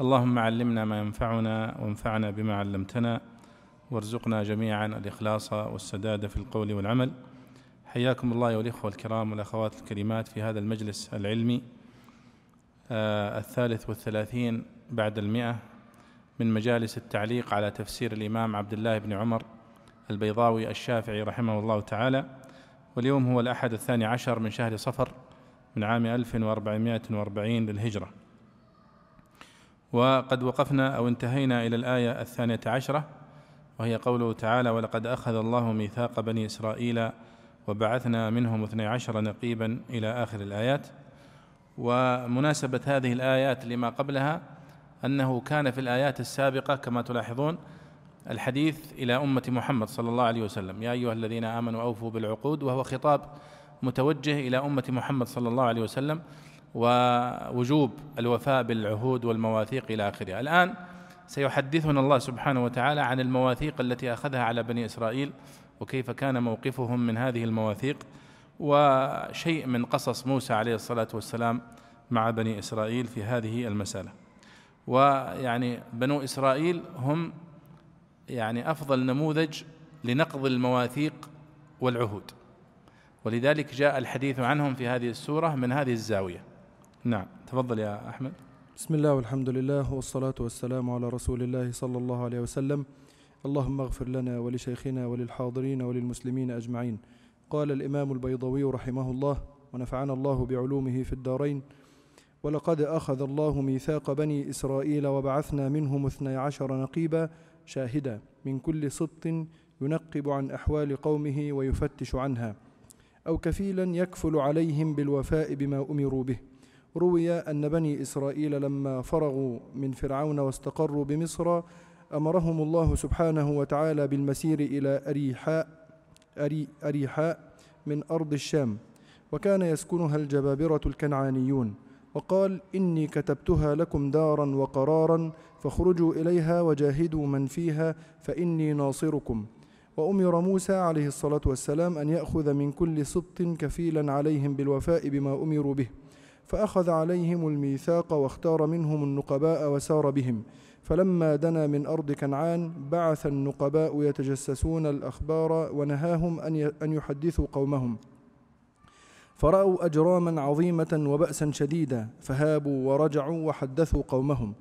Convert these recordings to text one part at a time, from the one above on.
اللهم علمنا ما ينفعنا وانفعنا بما علمتنا وارزقنا جميعا الإخلاص والسداد في القول والعمل. حياكم الله ايها الإخوة الكرام والأخوات الكريمات في هذا المجلس العلمي. آه الثالث والثلاثين بعد المئة من مجالس التعليق على تفسير الإمام عبد الله بن عمر البيضاوي الشافعي رحمه الله تعالى. واليوم هو الأحد الثاني عشر من شهر صفر من عام 1440 للهجرة. وقد وقفنا أو انتهينا إلى الآية الثانية عشرة وهي قوله تعالى ولقد أخذ الله ميثاق بني إسرائيل وبعثنا منهم اثني عشر نقيبا إلى آخر الآيات. ومناسبة هذه الآيات لما قبلها أنه كان في الآيات السابقة كما تلاحظون الحديث إلى أمة محمد صلى الله عليه وسلم يا أيها الذين آمنوا أوفوا بالعقود وهو خطاب متوجه إلى أمة محمد صلى الله عليه وسلم. ووجوب الوفاء بالعهود والمواثيق إلى آخره. الآن سيحدثنا الله سبحانه وتعالى عن المواثيق التي أخذها على بني إسرائيل وكيف كان موقفهم من هذه المواثيق وشيء من قصص موسى عليه الصلاة والسلام مع بني إسرائيل في هذه المسألة. ويعني بنو إسرائيل هم يعني أفضل نموذج لنقض المواثيق والعهود. ولذلك جاء الحديث عنهم في هذه السورة من هذه الزاوية. نعم. تفضل يا أحمد. بسم الله والحمد لله والصلاة والسلام على رسول الله صلى الله عليه وسلم. اللهم اغفر لنا ولشيخنا وللحاضرين وللمسلمين أجمعين. قال الإمام البيضوي رحمه الله ونفعنا الله بعلومه في الدارين. ولقد أخذ الله ميثاق بني إسرائيل وبعثنا منهم اثني عشر نقيبا شاهدا من كل سبط ينقب عن أحوال قومه ويفتش عنها. أو كفيلا يكفل عليهم بالوفاء بما أمروا به. روي أن بني إسرائيل لما فرغوا من فرعون واستقروا بمصر أمرهم الله سبحانه وتعالى بالمسير إلى أريحاء أري أريحاء من أرض الشام وكان يسكنها الجبابرة الكنعانيون وقال إني كتبتها لكم دارا وقرارا فاخرجوا إليها وجاهدوا من فيها فإني ناصركم. وأمر موسى عليه الصلاة والسلام أن يأخذ من كل سبط كفيلا عليهم بالوفاء بما أمروا به. فأخذ عليهم الميثاق واختار منهم النقباء وسار بهم. فلما دنا من أرض كنعان بعث النقباء يتجسسون الأخبار ونهاهم أن يحدثوا قومهم. فرأوا أجراما عظيمة وبأسا شديدا فهابوا ورجعوا وحدثوا قومهم.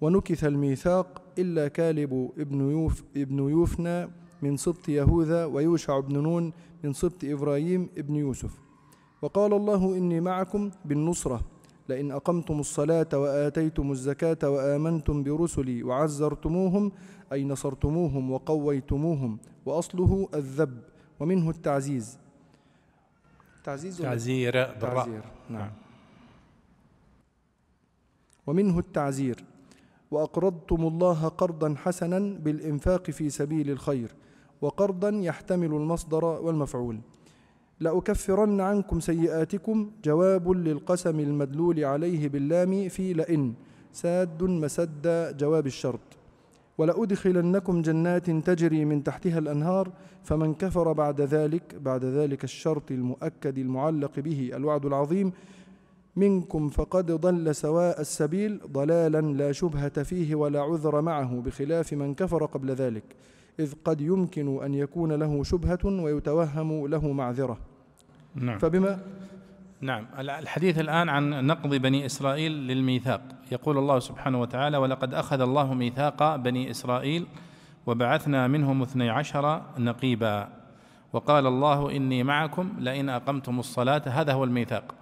ونكث الميثاق إلا كالب ابن, يوف ابن يوفنا من سبط يهوذا ويوشع بن نون من سبط إبراهيم ابن يوسف. وقال الله إني معكم بالنصرة لئن أقمتم الصلاة وآتيتم الزكاة وآمنتم برسلي وعزرتموهم أي نصرتموهم وقويتموهم وأصله الذب ومنه التعزيز. تعزيز تعزير تعزير نعم. ومنه التعزير. وأقرضتم الله قرضا حسنا بالإنفاق في سبيل الخير وقرضا يحتمل المصدر والمفعول. لأكفرن عنكم سيئاتكم جواب للقسم المدلول عليه باللام في لئن ساد مسد جواب الشرط. ولأدخلنكم جنات تجري من تحتها الأنهار فمن كفر بعد ذلك بعد ذلك الشرط المؤكد المعلق به الوعد العظيم منكم فقد ضل سواء السبيل ضلالا لا شبهة فيه ولا عذر معه بخلاف من كفر قبل ذلك إذ قد يمكن أن يكون له شبهة ويتوهم له معذرة. نعم. فبما نعم. الحديث الآن عن نقض بني إسرائيل للميثاق. يقول الله سبحانه وتعالى ولقد أخذ الله ميثاق بني إسرائيل وبعثنا منهم اثني عشر نقيبا. وقال الله إني معكم لئن أقمتم الصلاة. هذا هو الميثاق.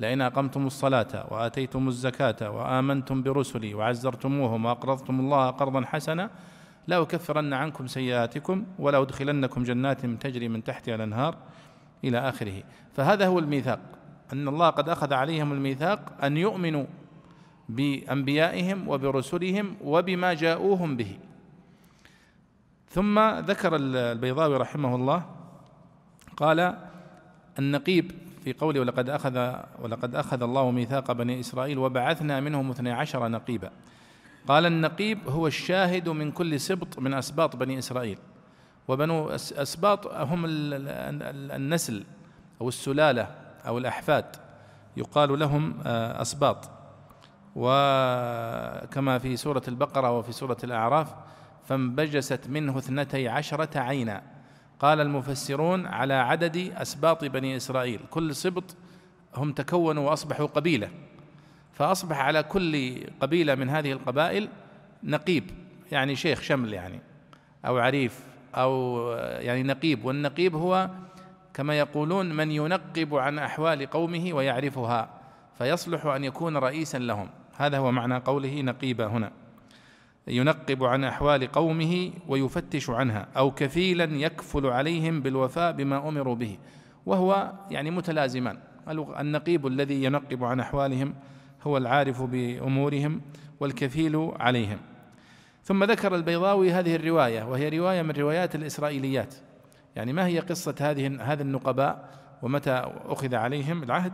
لئن أقمتم الصلاة وآتيتم الزكاة وآمنتم برسلي وعزرتموهم وأقرضتم الله قرضا حسنا لا أكفرن عنكم سيئاتكم ولا أدخلنكم جنات تجري من تحتها الأنهار إلى آخره. فهذا هو الميثاق. أن الله قد أخذ عليهم الميثاق أن يؤمنوا بأنبيائهم وبرسلهم وبما جاءوهم به. ثم ذكر البيضاوي رحمه الله قال النقيب في قوله ولقد أخذ ولقد أخذ الله ميثاق بني إسرائيل وبعثنا منهم اثني عشر نقيبا قال النقيب هو الشاهد من كل سبط من أسباط بني إسرائيل. وبنو أسباط هم النسل أو السلالة أو الأحفاد. يقال لهم آه، أسباط. وكما في سورة البقرة وفي سورة الأعراف فانبجست منه اثنتي عشرة عينا. قال المفسرون على عدد أسباط بني إسرائيل كل سبط هم تكونوا وأصبحوا قبيلة. فأصبح على كل قبيلة من هذه القبائل نقيب يعني شيخ شمل يعني أو عريف. أو يعني نقيب والنقيب هو كما يقولون من ينقب عن أحوال قومه ويعرفها فيصلح أن يكون رئيسا لهم. هذا هو معنى قوله نقيب هنا. ينقب عن أحوال قومه ويفتش عنها أو كفيلا يكفل عليهم بالوفاء بما أمروا به. وهو يعني متلازمان. النقيب الذي ينقب عن أحوالهم هو العارف بأمورهم والكفيل عليهم. ثم ذكر البيضاوي هذه الرواية وهي رواية من روايات الإسرائيليات. يعني ما هي قصة هذه هذا النقباء ومتى أخذ عليهم العهد؟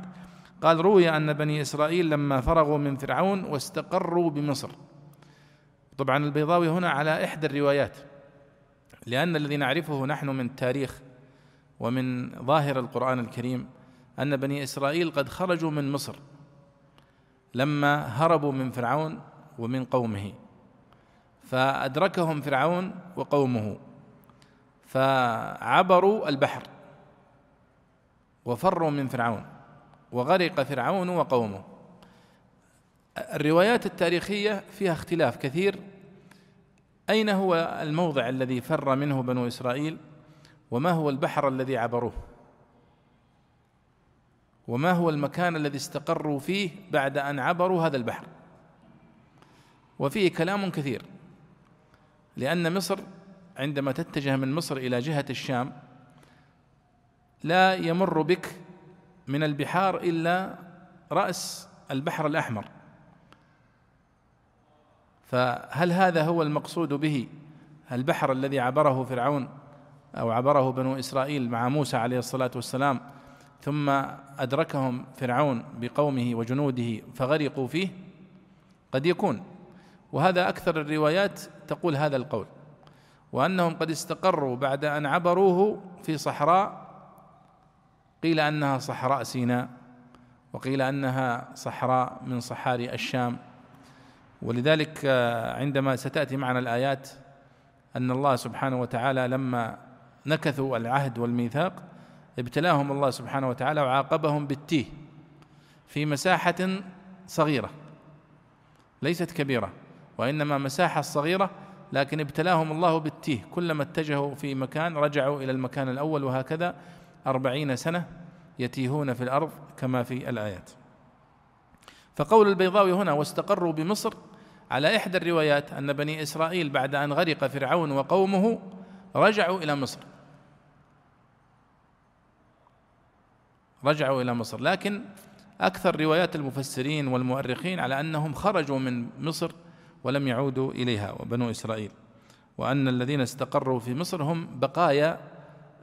قال روي أن بني إسرائيل لما فرغوا من فرعون واستقروا بمصر. طبعا البيضاوي هنا على إحدى الروايات لأن الذي نعرفه نحن من التاريخ ومن ظاهر القرآن الكريم أن بني إسرائيل قد خرجوا من مصر لما هربوا من فرعون ومن قومه. فأدركهم فرعون وقومه فعبروا البحر وفروا من فرعون وغرق فرعون وقومه. الروايات التاريخية فيها اختلاف كثير. أين هو الموضع الذي فر منه بنو إسرائيل؟ وما هو البحر الذي عبروه؟ وما هو المكان الذي استقروا فيه بعد أن عبروا هذا البحر؟ وفيه كلام كثير. لأن مصر عندما تتجه من مصر إلى جهة الشام لا يمر بك من البحار إلا رأس البحر الأحمر. فهل هذا هو المقصود به؟ البحر الذي عبره فرعون أو عبره بنو إسرائيل مع موسى عليه الصلاة والسلام ثم أدركهم فرعون بقومه وجنوده فغرقوا فيه؟ قد يكون. وهذا أكثر الروايات تقول هذا القول وأنهم قد استقروا بعد أن عبروه في صحراء قيل أنها صحراء سيناء وقيل أنها صحراء من صحاري الشام. ولذلك آه، عندما ستأتي معنا الآيات أن الله سبحانه وتعالى لما نكثوا العهد والميثاق ابتلاهم الله سبحانه وتعالى وعاقبهم بالتيه في مساحة صغيرة ليست كبيرة. وإنما مساحة صغيرة لكن ابتلاهم الله بالتيه. كلما اتجهوا في مكان رجعوا إلى المكان الأول وهكذا أربعين سنة يتيهون في الأرض كما في الآيات. فقول البيضاوي هنا واستقروا بمصر على إحدى الروايات أن بني إسرائيل بعد أن غرق فرعون وقومه رجعوا إلى مصر. رجعوا إلى مصر. لكن أكثر روايات المفسرين والمؤرخين على أنهم خرجوا من مصر ولم يعودوا إليها وبنو إسرائيل. وأن الذين استقروا في مصر هم بقايا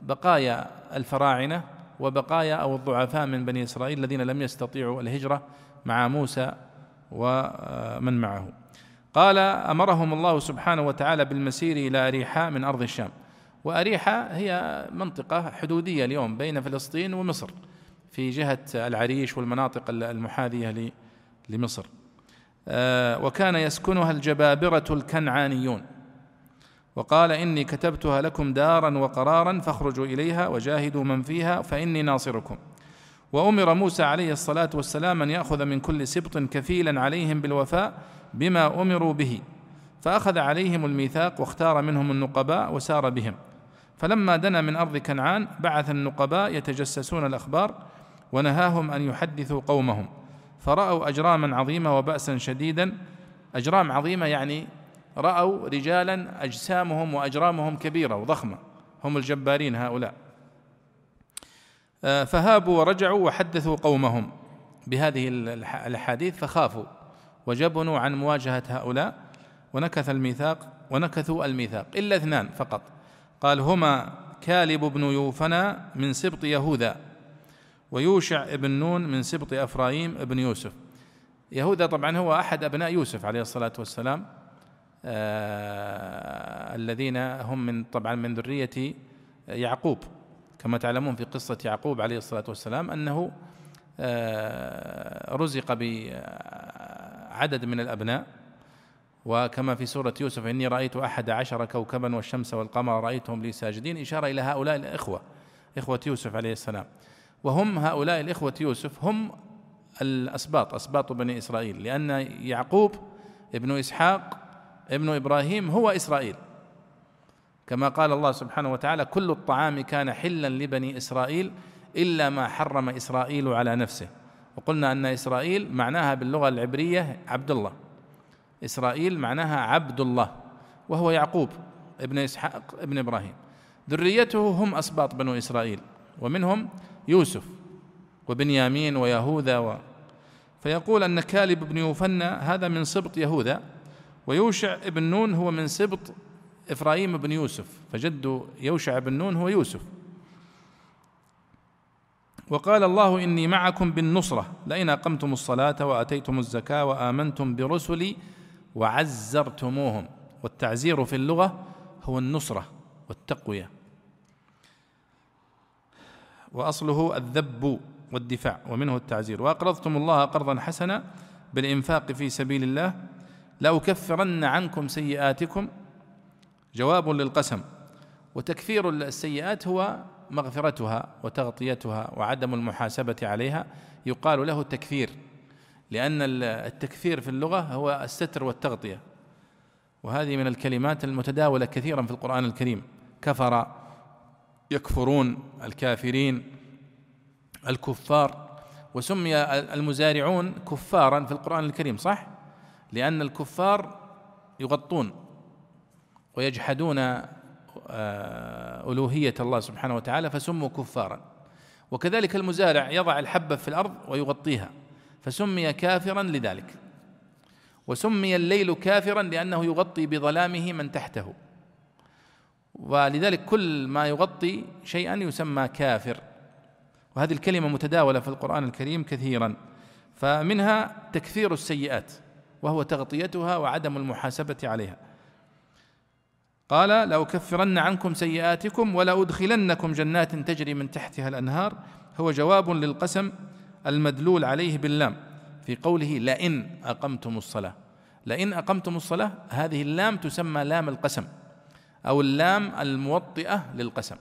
بقايا الفراعنة وبقايا أو الضعفاء من بني إسرائيل الذين لم يستطيعوا الهجرة مع موسى ومن معه. قال أمرهم الله سبحانه وتعالى بالمسير إلى أريحاء من أرض الشام. وأريحاء هي منطقة حدودية اليوم بين فلسطين ومصر في جهة العريش والمناطق المحاذية لمصر. وكان يسكنها الجبابرة الكنعانيون. وقال إني كتبتها لكم دارا وقرارا فاخرجوا إليها وجاهدوا من فيها فإني ناصركم. وأمر موسى عليه الصلاة والسلام أن يأخذ من كل سبط كفيلا عليهم بالوفاء بما أمروا به. فأخذ عليهم الميثاق واختار منهم النقباء وسار بهم. فلما دنا من أرض كنعان بعث النقباء يتجسسون الأخبار ونهاهم أن يحدثوا قومهم. فرأوا أجراما عظيمه وبأسا شديدا. أجرام عظيمة يعني رأوا رجالا أجسامهم وأجرامهم كبيرة وضخمة. هم الجبارين هؤلاء. آه، فهابوا ورجعوا وحدثوا قومهم بهذه الأحاديث فخافوا وجبنوا عن مواجهة هؤلاء. ونكث الميثاق ونكثوا الميثاق إلا اثنان فقط. قال هما كالب بن يوفنا من سبط يهوذا. ويوشع بن نون من سبط أفرايم بن يوسف. يهوذا طبعا هو أحد أبناء يوسف عليه الصلاة والسلام آه الذين هم من طبعا من ذرية يعقوب. كما تعلمون في قصة يعقوب عليه الصلاة والسلام أنه آه رزق بعدد من الأبناء. وكما في سورة يوسف إني رأيت أحد عشر كوكبا والشمس والقمر رأيتهم لي ساجدين. إشارة إلى هؤلاء الإخوة إخوة يوسف عليه السلام. وهم هؤلاء الإخوة يوسف هم الأسباط أسباط بني إسرائيل لأن يعقوب ابن إسحاق ابن إبراهيم هو إسرائيل. كما قال الله سبحانه وتعالى كل الطعام كان حلا لبني إسرائيل إلا ما حرم إسرائيل على نفسه. وقلنا أن إسرائيل معناها باللغة العبرية عبد الله إسرائيل معناها عبد الله وهو يعقوب ابن إسحاق ابن إبراهيم. ذريته هم أسباط بنو إسرائيل ومنهم يوسف وبنيامين ويهوذا و. فيقول أن كالب بن يوفنى هذا من سبط يهوذا ويوشع بن نون هو من سبط إفرايم بن يوسف فجد يوشع بن نون هو يوسف. وقال الله إني معكم بالنصرة لئن أقمتم الصلاة وأتيتم الزكاة وآمنتم برسلي وعزرتموهم. والتعزير في اللغة هو النصرة والتقوية. وأصله الذب والدفاع ومنه التعزير. وأقرضتم الله قرضا حسنا بالإنفاق في سبيل الله. لأكفرن عنكم سيئاتكم. جواب للقسم. وتكفير السيئات هو مغفرتها وتغطيتها وعدم المحاسبة عليها. يقال له تكفير لأن التكفير في اللغة هو الستر والتغطية. وهذه من الكلمات المتداولة كثيرا في القرآن الكريم. كفر يكفرون الكافرين الكفار وسمي المزارعون كفارا في القرآن الكريم صح؟ لأن الكفار يغطون ويجحدون آه، ألوهية الله سبحانه وتعالى فسموا كفارا. وكذلك المزارع يضع الحبة في الأرض ويغطيها فسمي كافرا لذلك. وسمي الليل كافرا لأنه يغطي بظلامه من تحته. ولذلك كل ما يغطي شيئا يسمى كافر. وهذه الكلمة متداولة في القرآن الكريم كثيرا. فمنها تكثير السيئات وهو تغطيتها وعدم المحاسبة عليها. قال لأكفرن عنكم سيئاتكم ولأدخلنكم جنات تجري من تحتها الأنهار. هو جواب للقسم المدلول عليه باللام في قوله لئن أقمتم الصلاة. لئن أقمتم الصلاة هذه اللام تسمى لام القسم. أو اللام الموطئة للقسم.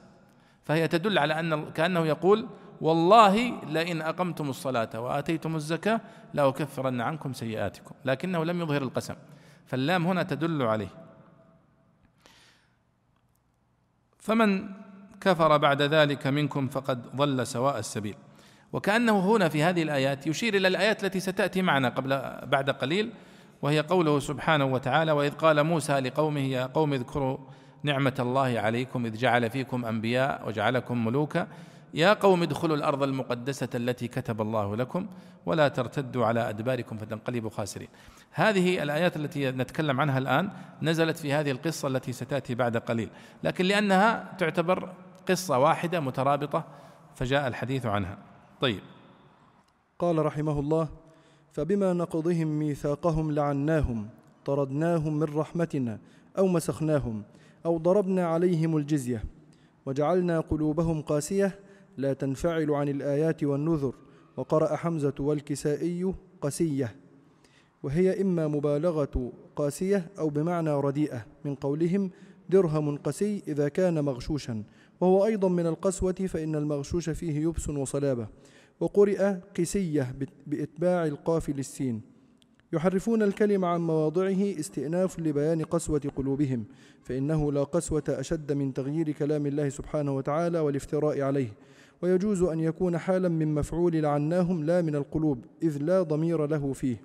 فهي تدل على أن كأنه يقول والله لئن أقمتم الصلاة وآتيتم الزكاة لأكفرن عنكم سيئاتكم. لكنه لم يظهر القسم. فاللام هنا تدل عليه. فمن كفر بعد ذلك منكم فقد ضل سواء السبيل. وكأنه هنا في هذه الآيات يشير إلى الآيات التي ستأتي معنا قبل بعد قليل وهي قوله سبحانه وتعالى وإذ قال موسى لقومه يا قوم اذكروا نعمة الله عليكم إذ جعل فيكم أنبياء وجعلكم ملوكا. يا قوم ادخلوا الأرض المقدسة التي كتب الله لكم ولا ترتدوا على أدباركم فتنقلبوا خاسرين. هذه الآيات التي نتكلم عنها الآن نزلت في هذه القصة التي ستأتي بعد قليل. لكن لأنها تعتبر قصة واحدة مترابطة فجاء الحديث عنها. طيب. قال رحمه الله فبما نقضهم ميثاقهم لعناهم طردناهم من رحمتنا أو مسخناهم أو ضربنا عليهم الجزية وجعلنا قلوبهم قاسية لا تنفعل عن الآيات والنذر وقرأ حمزة والكسائي قسية وهي إما مبالغة قاسية أو بمعنى رديئة من قولهم درهم قسي إذا كان مغشوشا. وهو أيضا من القسوة فإن المغشوش فيه يبس وصلابة. وقرئ قسية بإتباع القاف للسين. يحرفون الكلم عن مواضعه استئناف لبيان قسوة قلوبهم فإنه لا قسوة أشد من تغيير كلام الله سبحانه وتعالى والافتراء عليه. ويجوز أن يكون حالا من مفعول لعناهم لا من القلوب إذ لا ضمير له فيه.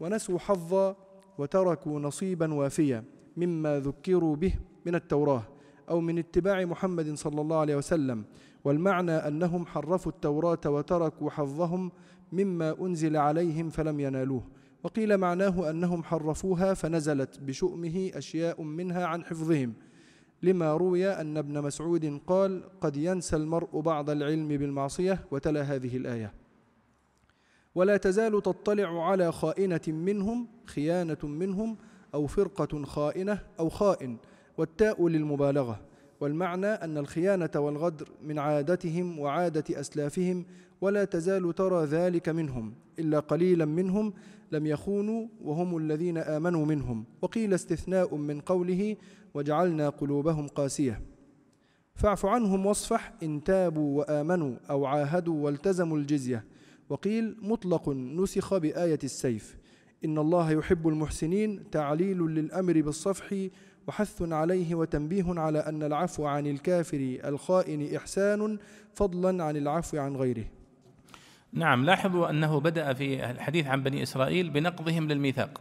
ونسوا حظا وتركوا نصيبا وافيا مما ذكروا به من التوراة أو من اتباع محمد صلى الله عليه وسلم والمعنى أنهم حرفوا التوراة وتركوا حظهم مما أنزل عليهم فلم ينالوه. وقيل معناه أنهم حرفوها فنزلت بشؤمه أشياء منها عن حفظهم لما روي أن ابن مسعود قال قد ينسى المرء بعض العلم بالمعصية وتلا هذه الآية. ولا تزال تطلع على خائنة منهم خيانة منهم أو فرقة خائنة أو خائن والتاء للمبالغة. والمعنى أن الخيانة والغدر من عادتهم وعادة أسلافهم ولا تزال ترى ذلك منهم إلا قليلا منهم لم يخونوا وهم الذين آمنوا منهم. وقيل استثناء من قوله وجعلنا قلوبهم قاسية. فاعف عنهم واصفح إن تابوا وآمنوا أو عاهدوا والتزموا الجزية. وقيل مطلق نسخ بآية السيف. إن الله يحب المحسنين تعليل للأمر بالصفح وحث عليه وتنبيه على أن العفو عن الكافر الخائن إحسان فضلا عن العفو عن غيره. نعم لاحظوا أنه بدأ في الحديث عن بني إسرائيل بنقضهم للميثاق.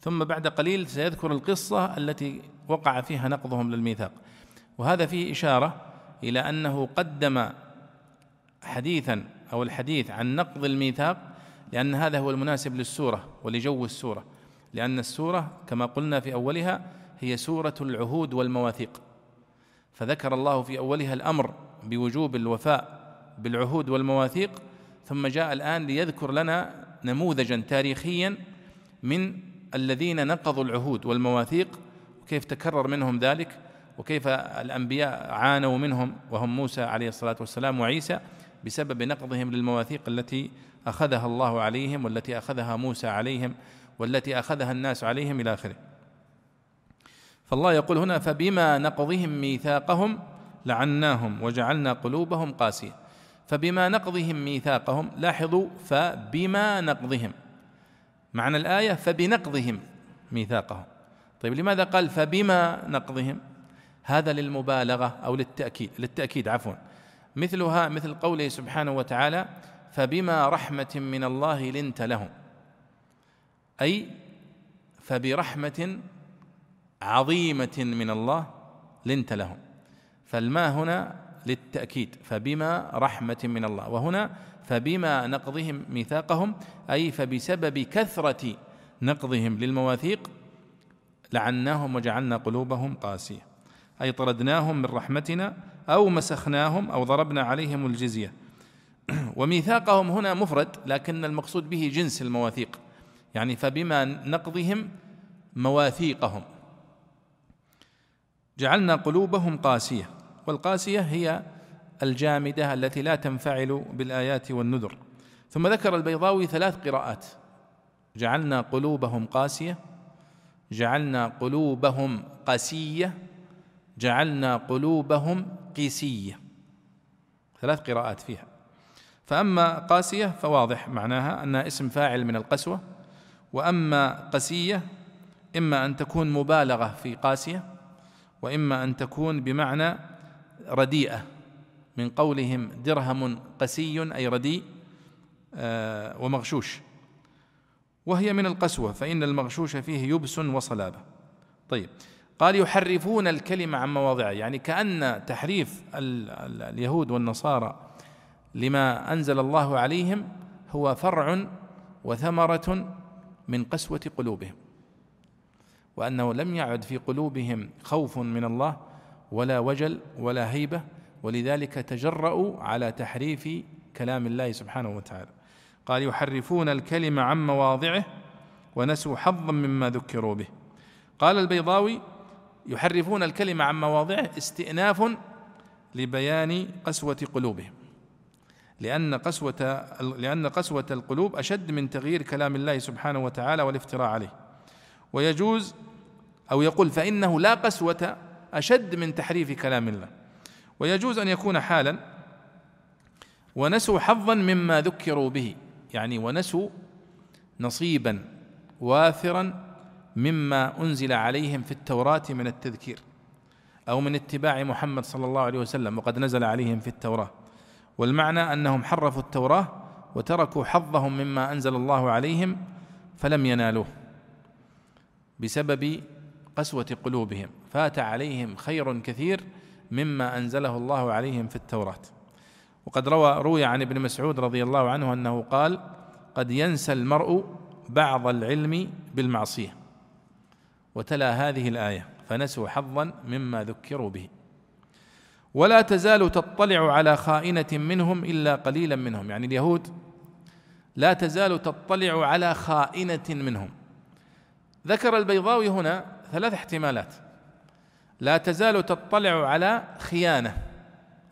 ثم بعد قليل سيذكر القصة التي وقع فيها نقضهم للميثاق. وهذا فيه إشارة إلى أنه قدم حديثا أو الحديث عن نقض الميثاق لأن هذا هو المناسب للسورة ولجو السورة. لأن السورة كما قلنا في أولها هي سورة العهود والمواثيق. فذكر الله في أولها الأمر بوجوب الوفاء بالعهود والمواثيق ثم جاء الآن ليذكر لنا نموذجا تاريخيا من الذين نقضوا العهود والمواثيق وكيف تكرر منهم ذلك وكيف الأنبياء عانوا منهم وهم موسى عليه الصلاة والسلام وعيسى بسبب نقضهم للمواثيق التي أخذها الله عليهم والتي أخذها موسى عليهم والتي أخذها الناس عليهم إلى آخره. فالله يقول هنا فبما نقضهم ميثاقهم لعناهم وجعلنا قلوبهم قاسية. فبما نقضهم ميثاقهم لاحظوا فبما نقضهم. معنى الآية فبنقضهم ميثاقهم. طيب لماذا قال فبما نقضهم؟ هذا للمبالغة أو للتأكيد للتأكيد عفوا. مثلها مثل قوله سبحانه وتعالى فبما رحمة من الله لنت لهم. أي فبرحمة عظيمة من الله لنت لهم. فالما هنا للتأكيد فبما رحمة من الله. وهنا فبما نقضهم ميثاقهم أي فبسبب كثرة نقضهم للمواثيق لعناهم وجعلنا قلوبهم قاسية. أي طردناهم من رحمتنا أو مسخناهم أو ضربنا عليهم الجزية. وميثاقهم هنا مفرد لكن المقصود به جنس المواثيق. يعني فبما نقضهم مواثيقهم. جعلنا قلوبهم قاسية. والقاسية هي الجامدة التي لا تنفعل بالآيات والنذر. ثم ذكر البيضاوي ثلاث قراءات. جعلنا قلوبهم قاسية جعلنا قلوبهم قسيه جعلنا قلوبهم قسيه ثلاث قراءات فيها. فأما قاسية فواضح معناها أنها اسم فاعل من القسوة وأما قسية إما أن تكون مبالغة في قاسية وإما أن تكون بمعنى رديئة من قولهم درهم قسي أي رديء آه، ومغشوش. وهي من القسوة فإن المغشوش فيه يبس وصلابة. طيب قال يحرفون الكلمة عن مواضعه يعني كأن تحريف اليهود والنصارى لما أنزل الله عليهم هو فرع وثمرة من قسوة قلوبهم. وأنه لم يعد في قلوبهم خوف من الله ولا وجل ولا هيبة ولذلك تجرأوا على تحريف كلام الله سبحانه وتعالى. قال يحرفون الكلم عن مواضعه ونسوا حظا مما ذكروا به. قال البيضاوي يحرفون الكلمة عن مواضعه استئناف لبيان قسوة قلوبهم. لأن قسوة لأن قسوة القلوب أشد من تغيير كلام الله سبحانه وتعالى والافتراء عليه. ويجوز أو يقول فإنه لا قسوة أشد من تحريف كلام الله. ويجوز أن يكون حالا ونسوا حظا مما ذكروا به. يعني ونسوا نصيبا وافرا مما أنزل عليهم في التوراة من التذكير أو من اتباع محمد صلى الله عليه وسلم وقد نزل عليهم في التوراة. والمعنى أنهم حرفوا التوراة وتركوا حظهم مما أنزل الله عليهم فلم ينالوه بسبب قسوة قلوبهم. فات عليهم خير كثير مما أنزله الله عليهم في التوراة. وقد روى روي عن ابن مسعود رضي الله عنه أنه قال قد ينسى المرء بعض العلم بالمعصية. وتلا هذه الآية فنسوا حظا مما ذكروا به. ولا تزال تطلع على خائنة منهم إلا قليلا منهم. يعني اليهود لا تزال تطلع على خائنة منهم. ذكر البيضاوي هنا ثلاث احتمالات. لا تزال تطلع على خيانة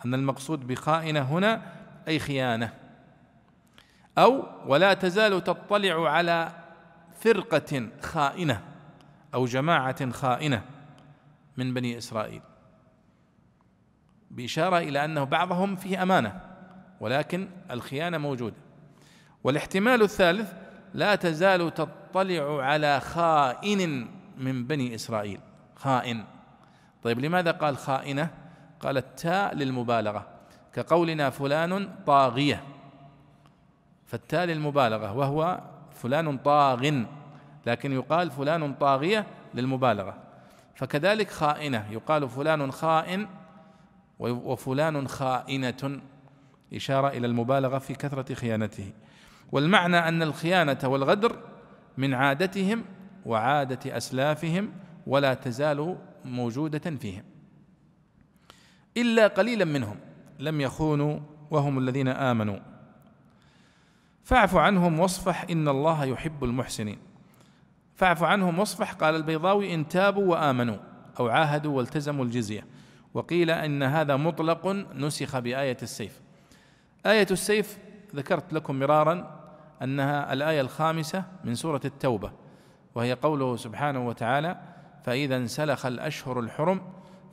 أن المقصود بخائنة هنا أي خيانة. أو ولا تزال تطلع على فرقة خائنة أو جماعة خائنة من بني إسرائيل. بإشارة إلى أنه بعضهم فيه أمانة ولكن الخيانة موجودة. والاحتمال الثالث لا تزال تطلع على خائن من بني إسرائيل. خائن. طيب لماذا قال خائنة؟ قال التاء للمبالغة كقولنا فلان طاغية. فالتاء للمبالغة وهو فلان طاغ لكن يقال فلان طاغية للمبالغة. فكذلك خائنة يقال فلان خائن وفلان خائنة إشارة إلى المبالغة في كثرة خيانته. والمعنى أن الخيانة والغدر من عادتهم وعادة أسلافهم ولا تزال موجودة فيهم. إلا قليلا منهم لم يخونوا وهم الذين آمنوا. فاعف عنهم واصفح إن الله يحب المحسنين. فاعف عنهم واصفح قال البيضاوي إن تابوا وآمنوا أو عاهدوا والتزموا الجزية. وقيل إن هذا مطلق نسخ بآية السيف. آية السيف ذكرت لكم مرارا أنها الآية الخامسة من سورة التوبة وهي قوله سبحانه وتعالى فإذا انسلخ الأشهر الحرم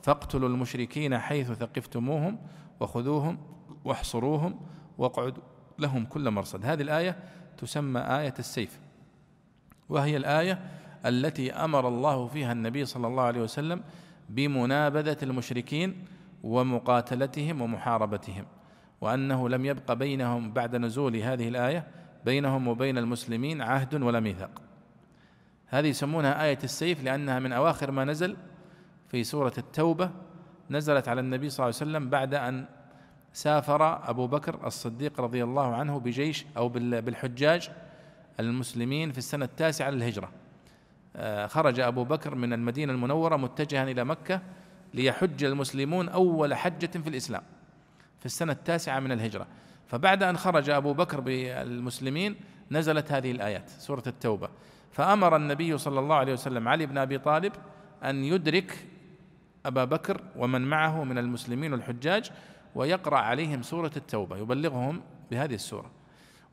فاقتلوا المشركين حيث ثقفتموهم وخذوهم واحصروهم واقعدوا لهم كل مرصد. هذه الآية تسمى آية السيف. وهي الآية التي أمر الله فيها النبي صلى الله عليه وسلم بمنابذة المشركين ومقاتلتهم ومحاربتهم وأنه لم يبق بينهم بعد نزول هذه الآية بينهم وبين المسلمين عهد ولا ميثاق. هذه يسمونها آية السيف لأنها من أواخر ما نزل في سورة التوبة نزلت على النبي صلى الله عليه وسلم بعد أن سافر أبو بكر الصديق رضي الله عنه بجيش أو بالحجاج المسلمين في السنة التاسعة للهجرة. آه، خرج أبو بكر من المدينة المنورة متجها إلى مكة ليحج المسلمون أول حجة في الإسلام في السنة التاسعة من الهجرة. فبعد أن خرج أبو بكر بالمسلمين نزلت هذه الآيات سورة التوبة. فأمر النبي صلى الله عليه وسلم علي بن أبي طالب أن يدرك أبا بكر ومن معه من المسلمين والحجاج ويقرأ عليهم سورة التوبة يبلغهم بهذه السورة.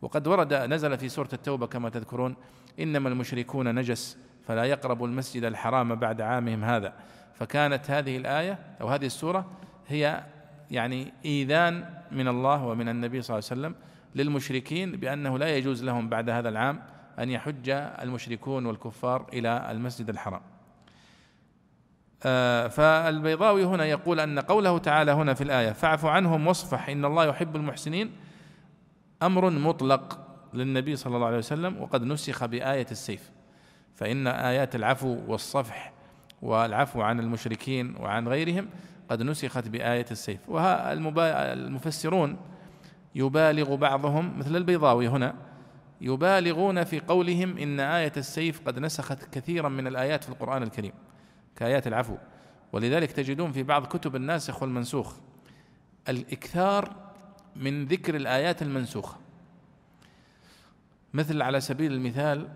وقد ورد نزل في سورة التوبة كما تذكرون إنما المشركون نجس فلا يقربوا المسجد الحرام بعد عامهم هذا. فكانت هذه الآية أو هذه السورة هي يعني إيذان من الله ومن النبي صلى الله عليه وسلم للمشركين بأنه لا يجوز لهم بعد هذا العام أن يحج المشركون والكفار إلى المسجد الحرام. آه، فالبيضاوي هنا يقول أن قوله تعالى هنا في الآية فاعف عنهم واصفح إن الله يحب المحسنين أمر مطلق للنبي صلى الله عليه وسلم وقد نسخ بآية السيف. فإن آيات العفو والصفح والعفو عن المشركين وعن غيرهم قد نسخت بآية السيف. والمفسرون يبالغ بعضهم مثل البيضاوي هنا يبالغون في قولهم إن آية السيف قد نسخت كثيرا من الآيات في القرآن الكريم كآيات العفو. ولذلك تجدون في بعض كتب الناسخ والمنسوخ الإكثار من ذكر الآيات المنسوخة. مثل على سبيل المثال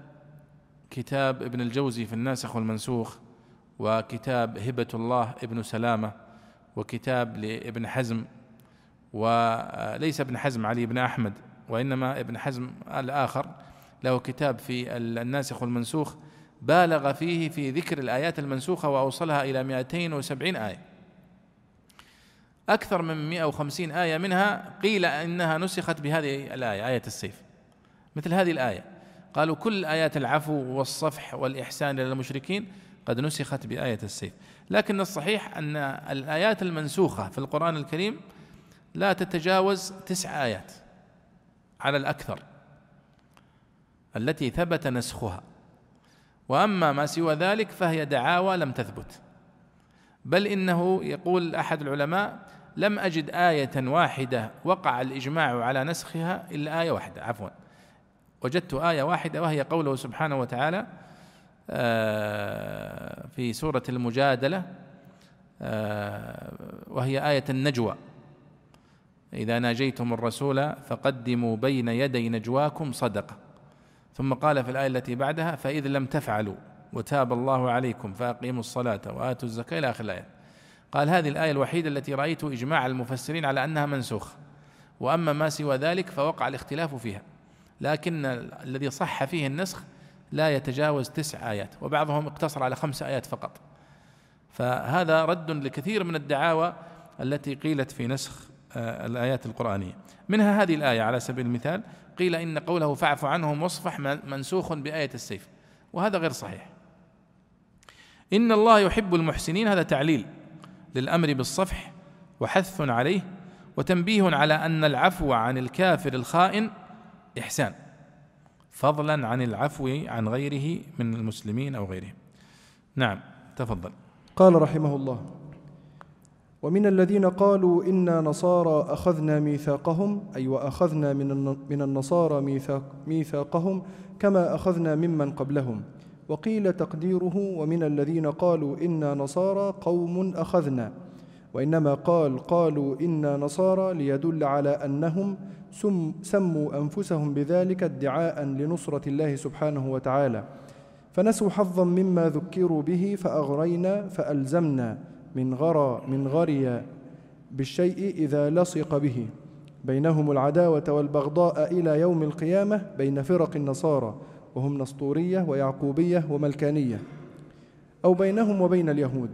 كتاب ابن الجوزي في الناسخ والمنسوخ وكتاب هبة الله ابن سلامة وكتاب لابن حزم وليس ابن حزم علي بن أحمد. وإنما ابن حزم الآخر له كتاب في الناسخ والمنسوخ بالغ فيه في ذكر الآيات المنسوخة وأوصلها إلى 270 آية. أكثر من 150 آية منها قيل إنها نسخت بهذه الآية آية السيف. مثل هذه الآية. قالوا كل آيات العفو والصفح والإحسان إلى المشركين قد نسخت بآية السيف. لكن الصحيح أن الآيات المنسوخة في القرآن الكريم لا تتجاوز تسع آيات. على الأكثر التي ثبت نسخها. وأما ما سوى ذلك فهي دعاوى لم تثبت. بل إنه يقول أحد العلماء لم أجد آية واحدة وقع الإجماع على نسخها إلا آية واحدة عفوا. وجدت آية واحدة وهي قوله سبحانه وتعالى آه، في سورة المجادلة آه، وهي آية النجوى. إذا ناجيتم الرسول فقدموا بين يدي نجواكم صدقة. ثم قال في الآية التي بعدها فإذ لم تفعلوا وتاب الله عليكم فأقيموا الصلاة وآتوا الزكاة إلى آخر الآية. قال هذه الآية الوحيدة التي رأيت إجماع المفسرين على أنها منسوخة وأما ما سوى ذلك فوقع الاختلاف فيها. لكن الذي صح فيه النسخ لا يتجاوز تسع آيات وبعضهم اقتصر على خمس آيات فقط. فهذا رد لكثير من الدعاوى التي قيلت في نسخ الآيات القرآنية. منها هذه الآية على سبيل المثال قيل إن قوله فاعف عنهم واصفح منسوخ بآية السيف. وهذا غير صحيح. إن الله يحب المحسنين هذا تعليل للأمر بالصفح وحث عليه وتنبيه على أن العفو عن الكافر الخائن إحسان. فضلا عن العفو عن غيره من المسلمين أو غيرهم. نعم تفضل. قال رحمه الله ومن الذين قالوا إنا نصارى أخذنا ميثاقهم أي وأخذنا من من النصارى ميثاق ميثاقهم كما أخذنا ممن قبلهم. وقيل تقديره ومن الذين قالوا إنا نصارى قوم أخذنا. وإنما قال قالوا إنا نصارى ليدل على أنهم سم سموا أنفسهم بذلك ادعاء لنصرة الله سبحانه وتعالى. فنسوا حظا مما ذكروا به فأغرينا فألزمنا. من غرى من غري بالشيء إذا لصق به. بينهم العداوة والبغضاء إلى يوم القيامة بين فرق النصارى وهم نسطورية ويعقوبية وملكانية. أو بينهم وبين اليهود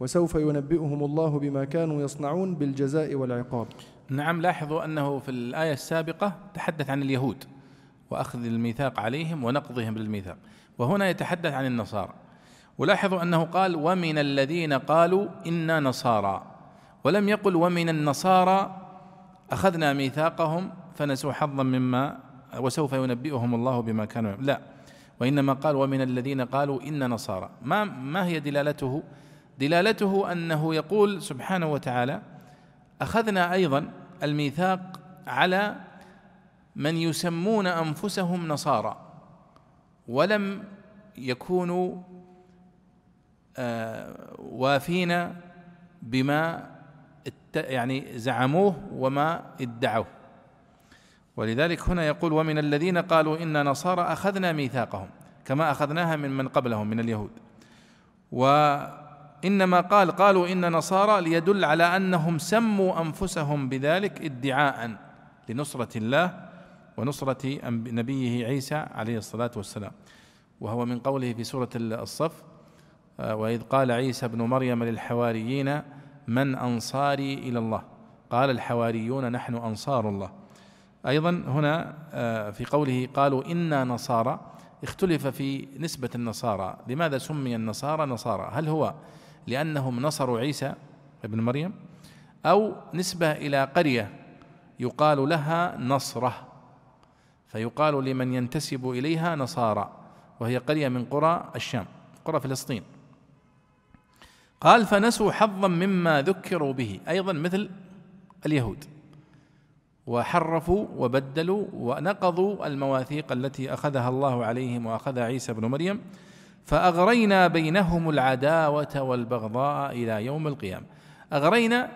وسوف ينبئهم الله بما كانوا يصنعون بالجزاء والعقاب. نعم لاحظوا أنه في الآية السابقة تحدث عن اليهود وأخذ الميثاق عليهم ونقضهم للميثاق وهنا يتحدث عن النصارى. ولاحظوا أنه قال ومن الذين قالوا إنا نصارى. ولم يقل ومن النصارى أخذنا ميثاقهم فنسوا حظا مما وسوف ينبئهم الله بما كانوا لا وإنما قال ومن الذين قالوا إن نصارى. ما ما هي دلالته؟ دلالته أنه يقول سبحانه وتعالى أخذنا أيضا الميثاق على من يسمون أنفسهم نصارى ولم يكونوا آه، وافين بما يعني زعموه وما ادعوه. ولذلك هنا يقول ومن الذين قالوا إنا نصارى أخذنا ميثاقهم كما أخذناها من من قبلهم من اليهود. وإنما قال قالوا إن نصارى ليدل على أنهم سموا أنفسهم بذلك ادعاء لنصرة الله ونصرة نبيه عيسى عليه الصلاة والسلام. وهو من قوله في سورة الصف وإذ قال عيسى ابن مريم للحواريين من أنصاري إلى الله؟ قال الحواريون نحن أنصار الله. أيضا هنا آه، في قوله قالوا إنا نصارى. اختلف في نسبة النصارى. لماذا سمي النصارى نصارى؟ هل هو لأنهم نصروا عيسى ابن مريم؟ أو نسبة إلى قرية يقال لها نصرة فيقال لمن ينتسب إليها نصارى وهي قرية من قرى الشام قرى فلسطين. قال فنسوا حظا مما ذكروا به. أيضا مثل اليهود. وحرفوا وبدلوا ونقضوا المواثيق التي أخذها الله عليهم واخذها عيسى بن مريم. فأغرينا بينهم العداوة والبغضاء إلى يوم القيامة. أغرينا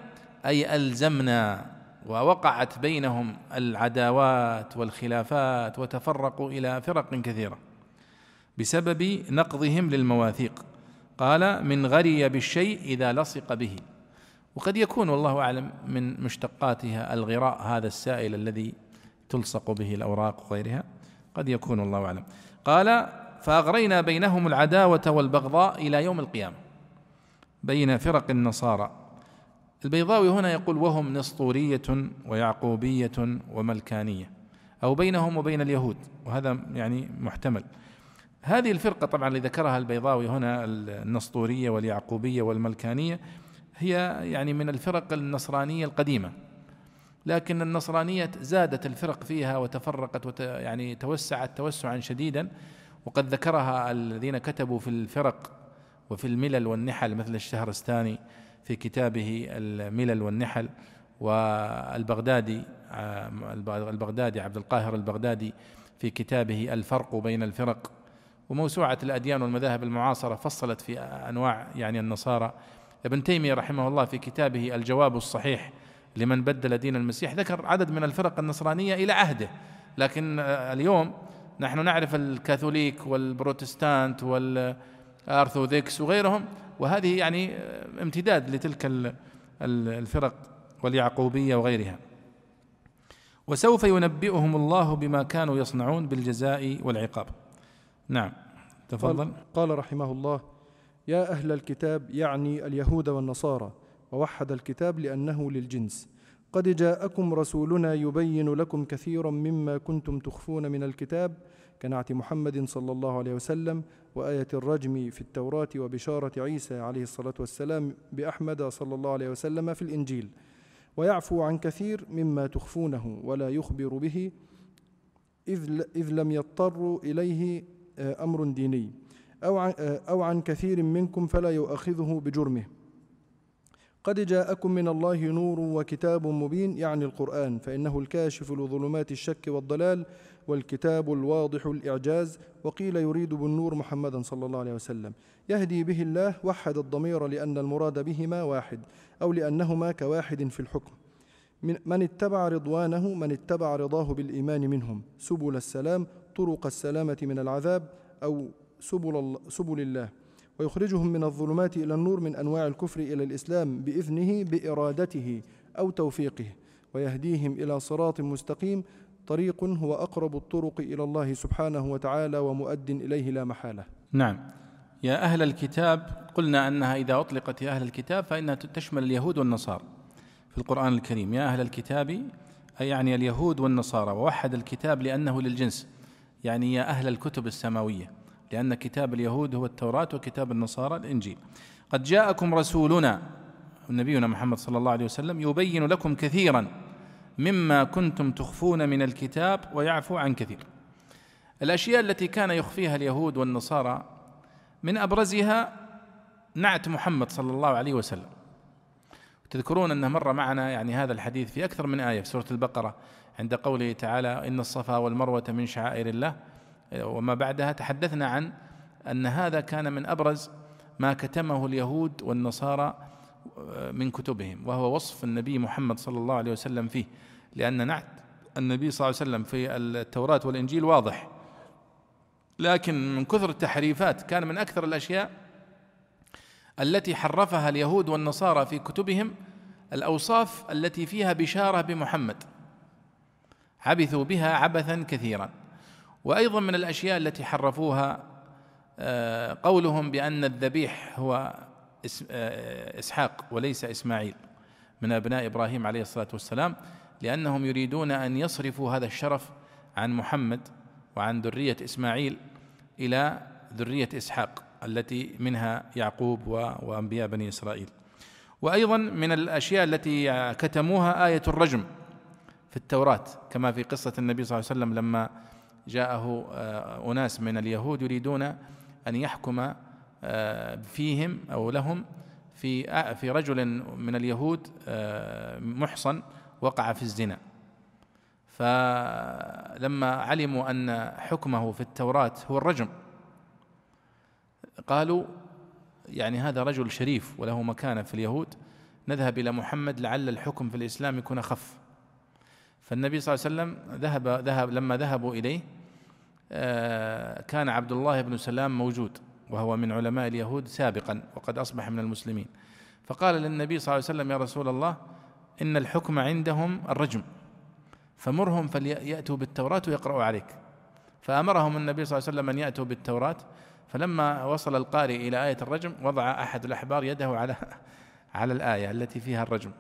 أي ألزمنا ووقعت بينهم العداوات والخلافات وتفرقوا إلى فرق كثيرة بسبب نقضهم للمواثيق. قال من غري بالشيء إذا لصق به. وقد يكون والله أعلم من مشتقاتها الغراء هذا السائل الذي تلصق به الأوراق وغيرها. قد يكون والله أعلم. قال فأغرينا بينهم العداوة والبغضاء إلى يوم القيامة بين فرق النصارى. البيضاوي هنا يقول وهم نسطورية ويعقوبية وملكانية. أو بينهم وبين اليهود. وهذا يعني محتمل. هذه الفرقة طبعا اللي ذكرها البيضاوي هنا النسطورية واليعقوبية والملكانية هي يعني من الفرق النصرانية القديمة. لكن النصرانية زادت الفرق فيها وتفرقت وت يعني توسعت توسعا شديدا. وقد ذكرها الذين كتبوا في الفرق وفي الملل والنحل مثل الشهرستاني في كتابه الملل والنحل والبغدادي البغدادي عبد القاهر البغدادي في كتابه الفرق بين الفرق. وموسوعة الأديان والمذاهب المعاصرة فصلت في أنواع يعني النصارى. ابن تيمية رحمه الله في كتابه الجواب الصحيح لمن بدل دين المسيح ذكر عدد من الفرق النصرانية إلى عهده. لكن اليوم نحن نعرف الكاثوليك والبروتستانت والأرثوذكس وغيرهم وهذه يعني امتداد لتلك الفرق واليعقوبية وغيرها. وسوف ينبئهم الله بما كانوا يصنعون بالجزاء والعقاب. نعم. تفضل. قال, قال رحمه الله يا أهل الكتاب يعني اليهود والنصارى ووحد الكتاب لأنه للجنس. قد جاءكم رسولنا يبين لكم كثيرا مما كنتم تخفون من الكتاب كنعت محمد صلى الله عليه وسلم وآية الرجم في التوراة وبشارة عيسى عليه الصلاة والسلام بأحمد صلى الله عليه وسلم في الإنجيل. ويعفو عن كثير مما تخفونه ولا يخبر به إذ لم يضطروا إليه أمر ديني. أو عن, آه، أو عن كثير منكم فلا يؤاخذه بجرمه. قد جاءكم من الله نور وكتاب مبين يعني القرآن فإنه الكاشف لظلمات الشك والضلال والكتاب الواضح الإعجاز وقيل يريد بالنور محمدا صلى الله عليه وسلم. يهدي به الله وحد الضمير لأن المراد بهما واحد أو لأنهما كواحد في الحكم. من اتبع رضوانه من اتبع رضاه بالإيمان منهم. سبل السلام طرق السلامة من العذاب أو سبل, سبل الله ويخرجهم من الظلمات إلى النور من أنواع الكفر إلى الإسلام بإذنه بإرادته أو توفيقه ويهديهم إلى صراط مستقيم طريق هو أقرب الطرق إلى الله سبحانه وتعالى ومؤد إليه لا محالة. نعم. يا أهل الكتاب قلنا أنها إذا أطلقت يا أهل الكتاب فإنها تشمل اليهود والنصارى في القرآن الكريم. يا أهل الكتاب أي يعني اليهود والنصارى ووحد الكتاب لأنه للجنس. يعني يا أهل الكتب السماوية لأن كتاب اليهود هو التوراة وكتاب النصارى الإنجيل. قد جاءكم رسولنا نبينا محمد صلى الله عليه وسلم يبين لكم كثيرا مما كنتم تخفون من الكتاب ويعفو عن كثير. الأشياء التي كان يخفيها اليهود والنصارى من أبرزها نعت محمد صلى الله عليه وسلم. تذكرون أنه مر معنا يعني هذا الحديث في أكثر من آية في سورة البقرة. عند قوله تعالى إن الصفا والمروة من شعائر الله. وما بعدها تحدثنا عن أن هذا كان من أبرز ما كتمه اليهود والنصارى من كتبهم وهو وصف النبي محمد صلى الله عليه وسلم فيه. لأن نعت النبي صلى الله عليه وسلم في التوراة والإنجيل واضح. لكن من كثر التحريفات كان من أكثر الأشياء التي حرفها اليهود والنصارى في كتبهم الأوصاف التي فيها بشارة بمحمد. عبثوا بها عبثا كثيرا. وأيضا من الأشياء التي حرفوها آه، قولهم بأن الذبيح هو آه، إسحاق وليس إسماعيل من أبناء إبراهيم عليه الصلاة والسلام لأنهم يريدون أن يصرفوا هذا الشرف عن محمد وعن ذرية إسماعيل إلى ذرية إسحاق التي منها يعقوب وأنبياء بني إسرائيل. وأيضا من الأشياء التي كتموها آية الرجم. في التوراة كما في قصة النبي صلى الله عليه وسلم لما جاءه آه، أناس من اليهود يريدون أن يحكم آه، فيهم أو لهم في آه، في رجل من اليهود محصن وقع في الزنا. فلما علموا أن حكمه في التوراة هو الرجم قالوا يعني هذا رجل شريف وله مكانة في اليهود نذهب إلى محمد لعل الحكم في الإسلام يكون أخف. فالنبي صلى الله عليه وسلم ذهب ذهب لما ذهبوا إليه آه، كان عبد الله بن سلام موجود وهو من علماء اليهود سابقا وقد أصبح من المسلمين. فقال للنبي صلى الله عليه وسلم يا رسول الله إن الحكم عندهم الرجم فمرهم فليأتوا بالتوراة ويقرأوا عليك. فأمرهم النبي صلى الله عليه وسلم أن يأتوا بالتوراة فلما وصل القارئ إلى آية الرجم وضع أحد الأحبار يده على على الآية التي فيها الرجم.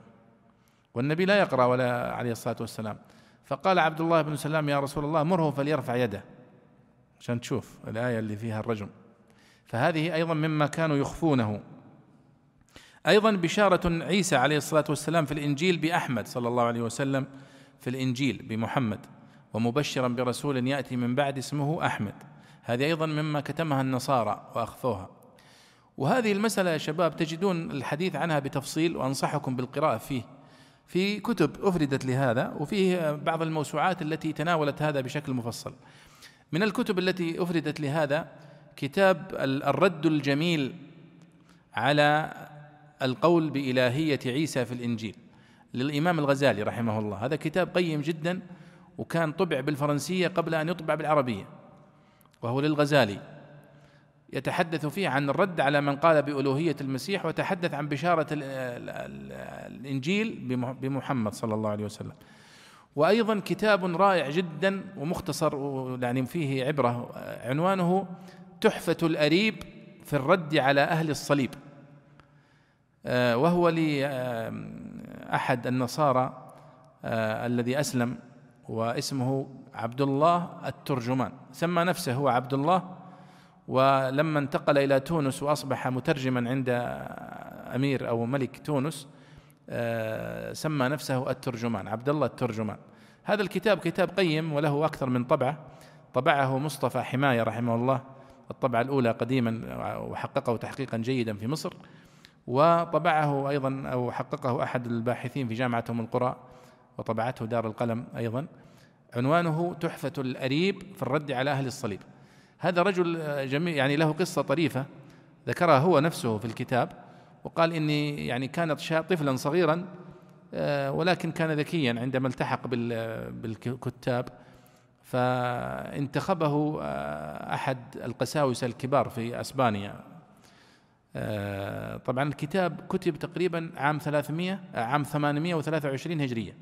والنبي لا يقرأ ولا عليه الصلاة والسلام. فقال عبد الله بن سلام يا رسول الله مره فليرفع يده. عشان تشوف الآية اللي فيها الرجم. فهذه أيضا مما كانوا يخفونه. أيضا بشارة عيسى عليه الصلاة والسلام في الإنجيل بأحمد صلى الله عليه وسلم في الإنجيل بمحمد. ومبشرا برسول يأتي من بعد اسمه أحمد. هذه أيضا مما كتمها النصارى وأخفوها. وهذه المسألة يا شباب تجدون الحديث عنها بتفصيل وأنصحكم بالقراءة فيه. في كتب أفردت لهذا وفيه بعض الموسوعات التي تناولت هذا بشكل مفصل. من الكتب التي أفردت لهذا كتاب الرد الجميل على القول بإلهية عيسى في الإنجيل للإمام الغزالي رحمه الله. هذا كتاب قيم جدا وكان طبع بالفرنسية قبل أن يطبع بالعربية وهو للغزالي. يتحدث فيه عن الرد على من قال بألوهية المسيح وتحدث عن بشارة الإنجيل بمحمد صلى الله عليه وسلم. وأيضا كتاب رائع جدا ومختصر يعني فيه عبرة. عنوانه تحفة الأريب في الرد على أهل الصليب. آه، وهو لأحد النصارى آه، الذي أسلم واسمه عبد الله الترجمان. سمى نفسه هو عبد الله ولما انتقل إلى تونس وأصبح مترجما عند أمير أو ملك تونس آه، سمى نفسه الترجمان عبد الله الترجمان. هذا الكتاب كتاب قيم وله أكثر من طبعة. طبعه مصطفى حماية رحمه الله الطبعة الأولى قديما وحققه تحقيقا جيدا في مصر. وطبعه أيضا أو حققه أحد الباحثين في جامعة أم القرى وطبعته دار القلم أيضا. عنوانه تحفة الأريب في الرد على أهل الصليب. هذا رجل جميل يعني له قصة طريفة ذكرها هو نفسه في الكتاب وقال إني يعني كانت طفلا صغيرا آه، ولكن كان ذكيا عندما التحق بالكتاب فانتخبه آه، أحد القساوسة الكبار في أسبانيا. آه، طبعا الكتاب كتب تقريبا عام 300 عام 823 هجرية.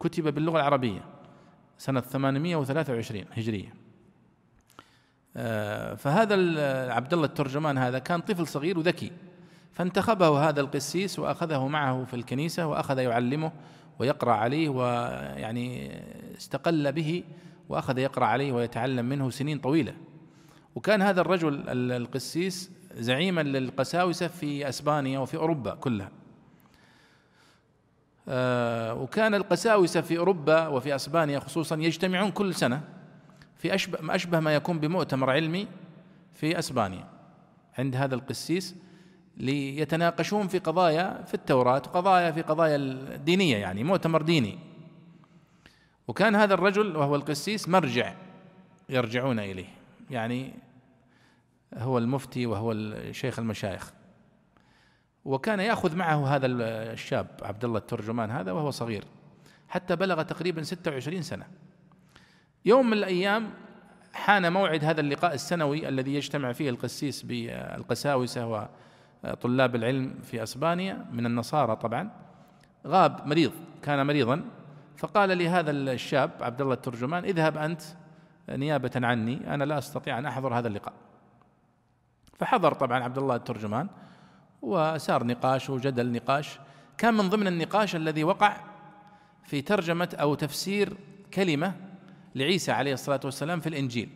كتب باللغة العربية سنة 823 هجرية. آه، فهذا عبد الله الترجمان هذا كان طفل صغير وذكي فانتخبه هذا القسيس وأخذه معه في الكنيسة وأخذ يعلمه ويقرأ عليه ويعني استقل به وأخذ يقرأ عليه ويتعلم منه سنين طويلة. وكان هذا الرجل القسيس زعيما للقساوسة في أسبانيا وفي أوروبا كلها. آه، وكان القساوسة في أوروبا وفي أسبانيا خصوصا يجتمعون كل سنة. في أشبه, أشبه ما يكون بمؤتمر علمي في أسبانيا. عند هذا القسيس ليتناقشون في قضايا في التوراة وقضايا في قضايا الدينية يعني مؤتمر ديني. وكان هذا الرجل وهو القسيس مرجع يرجعون إليه. يعني هو المفتي وهو الشيخ المشايخ. وكان يأخذ معه هذا الشاب عبد الله الترجمان هذا وهو صغير حتى بلغ تقريبا 26 سنة. يوم من الأيام حان موعد هذا اللقاء السنوي الذي يجتمع فيه القسيس بالقساوسة وطلاب العلم في أسبانيا من النصارى طبعا. غاب مريض كان مريضا فقال لهذا الشاب عبد الله الترجمان اذهب أنت نيابة عني أنا لا أستطيع أن أحضر هذا اللقاء. فحضر طبعا عبد الله الترجمان وسار نقاش وجدل نقاش. كان من ضمن النقاش الذي وقع في ترجمة أو تفسير كلمة لعيسى عليه الصلاة والسلام في الإنجيل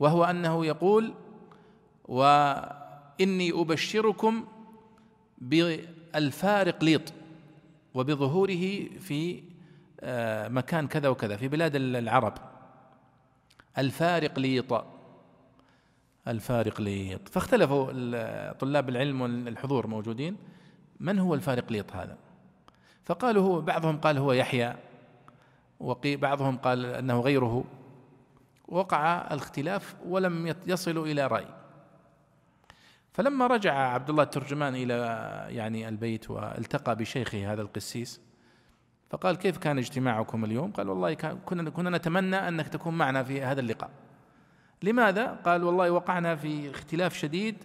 وهو أنه يقول وإني أبشركم بالفارق ليط وبظهوره في آه، مكان كذا وكذا في بلاد العرب. الفارق ليط الفارق ليط. فاختلفوا طلاب العلم والحضور موجودين من هو الفارق ليط هذا؟ فقالوا هو بعضهم قال هو يحيى وبعضهم قال أنه غيره وقع الاختلاف ولم يصلوا إلى رأي فلما رجع عبد الله الترجمان إلى يعني البيت والتقى بشيخه هذا القسيس فقال كيف كان اجتماعكم اليوم؟ قال والله كنا كنا نتمنى أنك تكون معنا في هذا اللقاء. لماذا؟ قال والله وقعنا في اختلاف شديد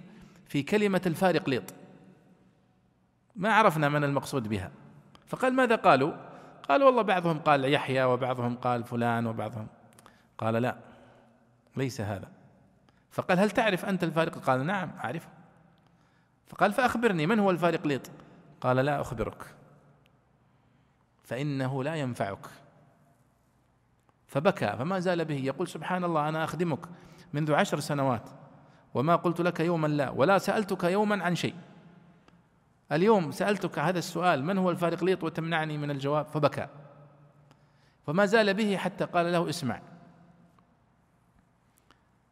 في كلمة الفارق ليط. ما عرفنا من المقصود بها. فقال ماذا قالوا؟ قال والله بعضهم قال يحيى وبعضهم قال فلان وبعضهم قال لا ليس هذا. فقال هل تعرف أنت الفارق؟ قال نعم أعرفه. فقال فأخبرني من هو الفارق ليط؟ قال لا أخبرك فإنه لا ينفعك. فبكى فما زال به يقول سبحان الله أنا أخدمك منذ عشر سنوات وما قلت لك يوما لا ولا سألتك يوما عن شيء. اليوم سألتك هذا السؤال من هو الفارق ليط وتمنعني من الجواب؟ فبكى. فما زال به حتى قال له اسمع.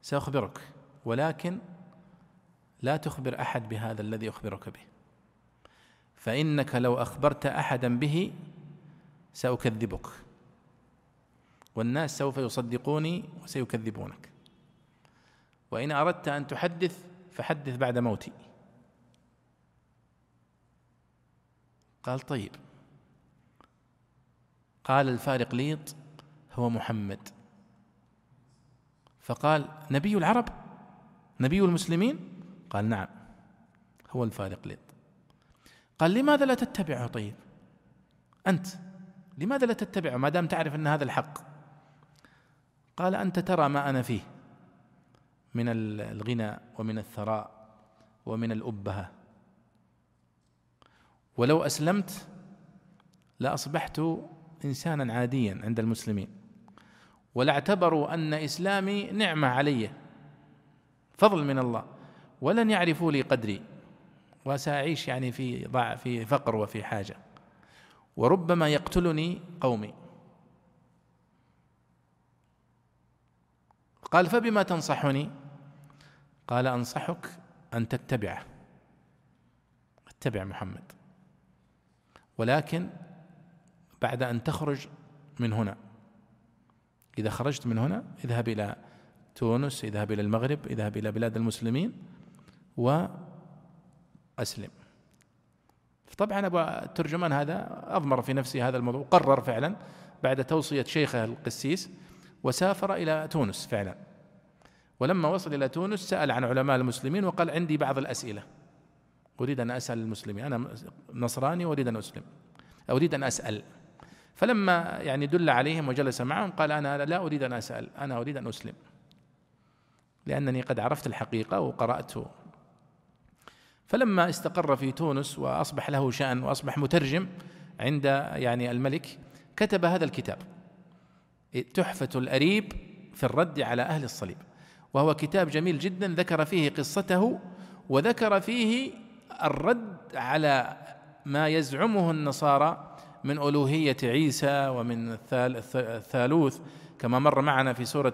سأخبرك ولكن لا تخبر أحد بهذا الذي أخبرك به. فإنك لو أخبرت أحدا به سأكذبك. والناس سوف يصدقوني وسيكذبونك. وإن أردت أن تحدث فحدث بعد موتي. قال طيب. قال الفارق ليط هو محمد. فقال نبي العرب؟ نبي المسلمين؟ قال نعم هو الفارق ليط. قال لماذا لا تتبعه طيب؟ أنت لماذا لا تتبعه ما دام تعرف أن هذا الحق؟ قال أنت ترى ما أنا فيه من الغنى ومن الثراء ومن الأبهة. ولو أسلمت لأصبحت إنسانا عاديا عند المسلمين. ولاعتبروا أن إسلامي نعمة علي فضل من الله ولن يعرفوا لي قدري وسأعيش يعني في في فقر وفي حاجة. وربما يقتلني قومي. قال فبما تنصحني؟ قال أنصحك أن تتبعه. اتبع محمد. ولكن بعد أن تخرج من هنا. إذا خرجت من هنا اذهب إلى تونس اذهب إلى المغرب اذهب إلى بلاد المسلمين وأسلم. طبعا أبو الترجمان هذا أضمر في نفسه هذا الموضوع قرر فعلا بعد توصية شيخه القسيس وسافر إلى تونس فعلا. ولما وصل إلى تونس سأل عن علماء المسلمين وقال عندي بعض الأسئلة. أريد أن أسأل المسلمين أنا نصراني وأريد أن أسلم. أريد أن أسأل. فلما يعني دل عليهم وجلس معهم قال أنا لا أريد أن أسأل أنا أريد أن أسلم. لأنني قد عرفت الحقيقة وقرأت. فلما استقر في تونس وأصبح له شأن وأصبح مترجم عند يعني الملك كتب هذا الكتاب. تحفة الأريب في الرد على أهل الصليب. وهو كتاب جميل جدا ذكر فيه قصته وذكر فيه الرد على ما يزعمه النصارى من ألوهية عيسى ومن الثالوث كما مر معنا في سورة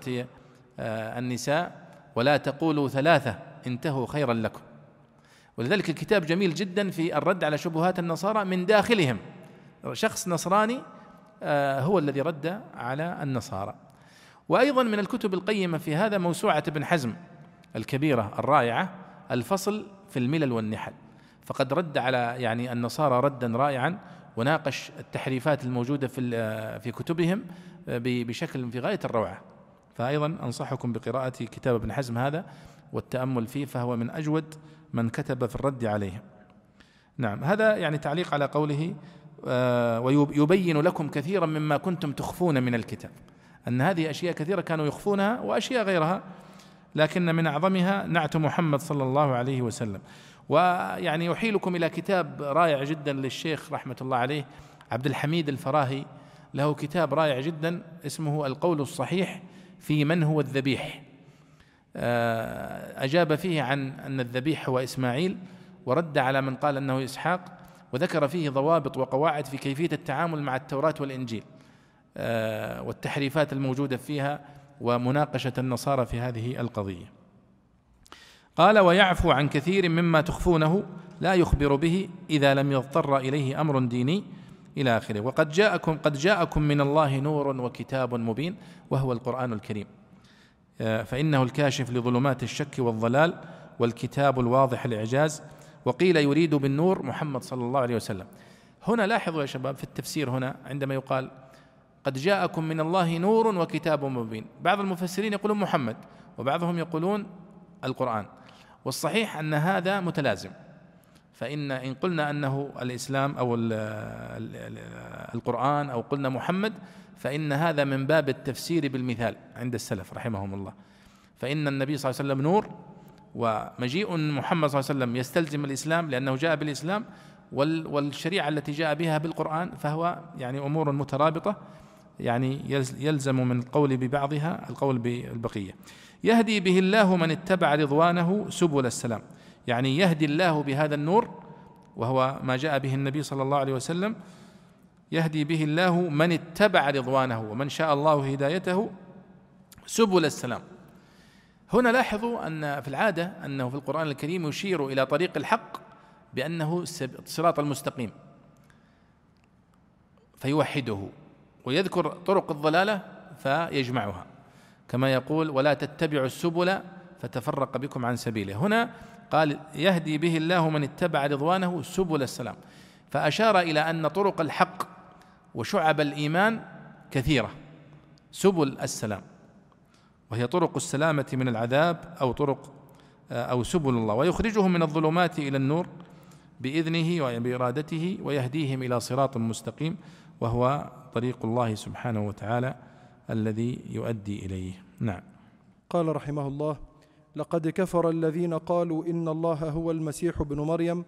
آه، النساء ولا تقولوا ثلاثة انتهوا خيرا لكم. ولذلك الكتاب جميل جدا في الرد على شبهات النصارى من داخلهم. شخص نصراني آه، هو الذي رد على النصارى. وأيضا من الكتب القيمة في هذا موسوعة ابن حزم الكبيرة الرائعة الفصل في الملل والنحل. فقد رد على يعني النصارى ردا رائعا وناقش التحريفات الموجودة في في كتبهم بشكل في غاية الروعة. فايضا أنصحكم بقراءة كتاب ابن حزم هذا والتأمل فيه فهو من أجود من كتب في الرد عليهم. نعم هذا يعني تعليق على قوله آه، ويبين لكم كثيرا مما كنتم تخفون من الكتاب. أن هذه أشياء كثيرة كانوا يخفونها وأشياء غيرها لكن من أعظمها نعت محمد صلى الله عليه وسلم. ويعني يحيلكم إلى كتاب رائع جدا للشيخ رحمة الله عليه عبد الحميد الفراهي. له كتاب رائع جدا اسمه القول الصحيح في من هو الذبيح. آه، أجاب فيه عن أن الذبيح هو إسماعيل ورد على من قال أنه إسحاق وذكر فيه ضوابط وقواعد في كيفية التعامل مع التوراة والإنجيل. آه، والتحريفات الموجودة فيها ومناقشة النصارى في هذه القضية. قال ويعفو عن كثير مما تخفونه لا يخبر به إذا لم يضطر إليه أمر ديني إلى آخره. وقد جاءكم قد جاءكم من الله نور وكتاب مبين وهو القرآن الكريم. آه، فإنه الكاشف لظلمات الشك والضلال والكتاب الواضح الإعجاز وقيل يريد بالنور محمد صلى الله عليه وسلم. هنا لاحظوا يا شباب في التفسير هنا عندما يقال قد جاءكم من الله نور وكتاب مبين. بعض المفسرين يقولون محمد وبعضهم يقولون القرآن. والصحيح أن هذا متلازم. فإن إن قلنا أنه الإسلام أو القرآن أو قلنا محمد فإن هذا من باب التفسير بالمثال عند السلف رحمهم الله. فإن النبي صلى الله عليه وسلم نور ومجيء محمد صلى الله عليه وسلم يستلزم الإسلام لأنه جاء بالإسلام والشريعة التي جاء بها بالقرآن فهو يعني أمور مترابطة يعني يلزم من القول ببعضها القول بالبقية. يهدي به الله من اتبع رضوانه سبل السلام. يعني يهدي الله بهذا النور وهو ما جاء به النبي صلى الله عليه وسلم يهدي به الله من اتبع رضوانه ومن شاء الله هدايته سبل السلام. هنا لاحظوا أن في العادة أنه في القرآن الكريم يشير إلى طريق الحق بأنه الصراط المستقيم. فيوحده ويذكر طرق الضلالة فيجمعها. كما يقول ولا تتبعوا السبل فتفرق بكم عن سبيله. هنا قال يهدي به الله من اتبع رضوانه سبل السلام. فأشار إلى أن طرق الحق وشعب الإيمان كثيرة. سبل السلام. وهي طرق السلامة من العذاب أو طرق أو سبل الله. ويخرجهم من الظلمات إلى النور بإذنه وبإرادته ويهديهم إلى صراط مستقيم. وهو طريق الله سبحانه وتعالى. الذي يؤدي إليه. نعم. قال رحمه الله لقد كفر الذين قالوا إن الله هو المسيح ابن مريم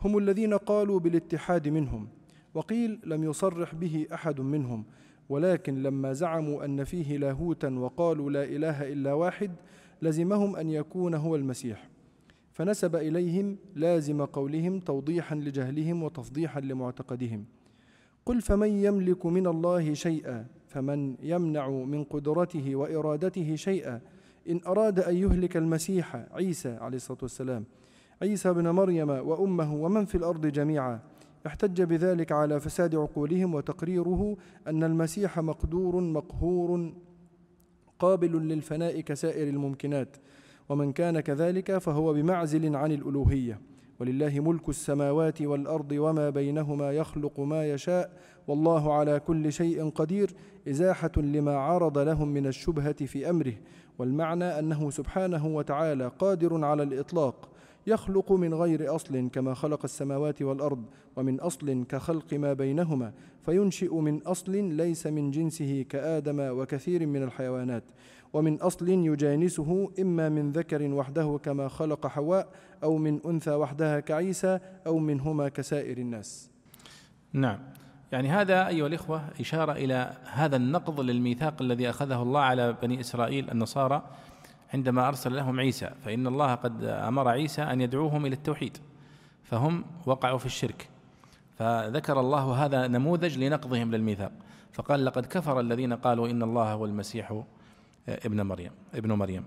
هم الذين قالوا بالاتحاد منهم وقيل لم يصرح به أحد منهم ولكن لما زعموا أن فيه لاهوتا وقالوا لا إله إلا واحد لزمهم أن يكون هو المسيح. فنسب إليهم لازم قولهم توضيحا لجهلهم وتفضيحا لمعتقدهم. قل فمن يملك من الله شيئا فمن يمنع من قدرته وإرادته شيئا إن أراد أن يهلك المسيح عيسى عليه الصلاة والسلام عيسى بن مريم وأمه ومن في الأرض جميعا احتج بذلك على فساد عقولهم وتقريره أن المسيح مقدور مقهور قابل للفناء كسائر الممكنات ومن كان كذلك فهو بمعزل عن الألوهية. ولله ملك السماوات والأرض وما بينهما يخلق ما يشاء والله على كل شيء قدير إزاحة لما عرض لهم من الشبهة في أمره والمعنى أنه سبحانه وتعالى قادر على الإطلاق يخلق من غير أصل كما خلق السماوات والأرض ومن أصل كخلق ما بينهما فينشئ من أصل ليس من جنسه كآدم وكثير من الحيوانات ومن أصل يجانسه إما من ذكر وحده كما خلق حواء أو من أنثى وحدها كعيسى أو منهما كسائر الناس. نعم. يعني هذا أيها الإخوة إشارة إلى هذا النقض للميثاق الذي أخذه الله على بني إسرائيل النصارى عندما أرسل لهم عيسى فإن الله قد أمر عيسى أن يدعوهم إلى التوحيد فهم وقعوا في الشرك. فذكر الله هذا نموذج لنقضهم للميثاق. فقال لقد كفر الذين قالوا إن الله هو المسيح ابن مريم ابن مريم.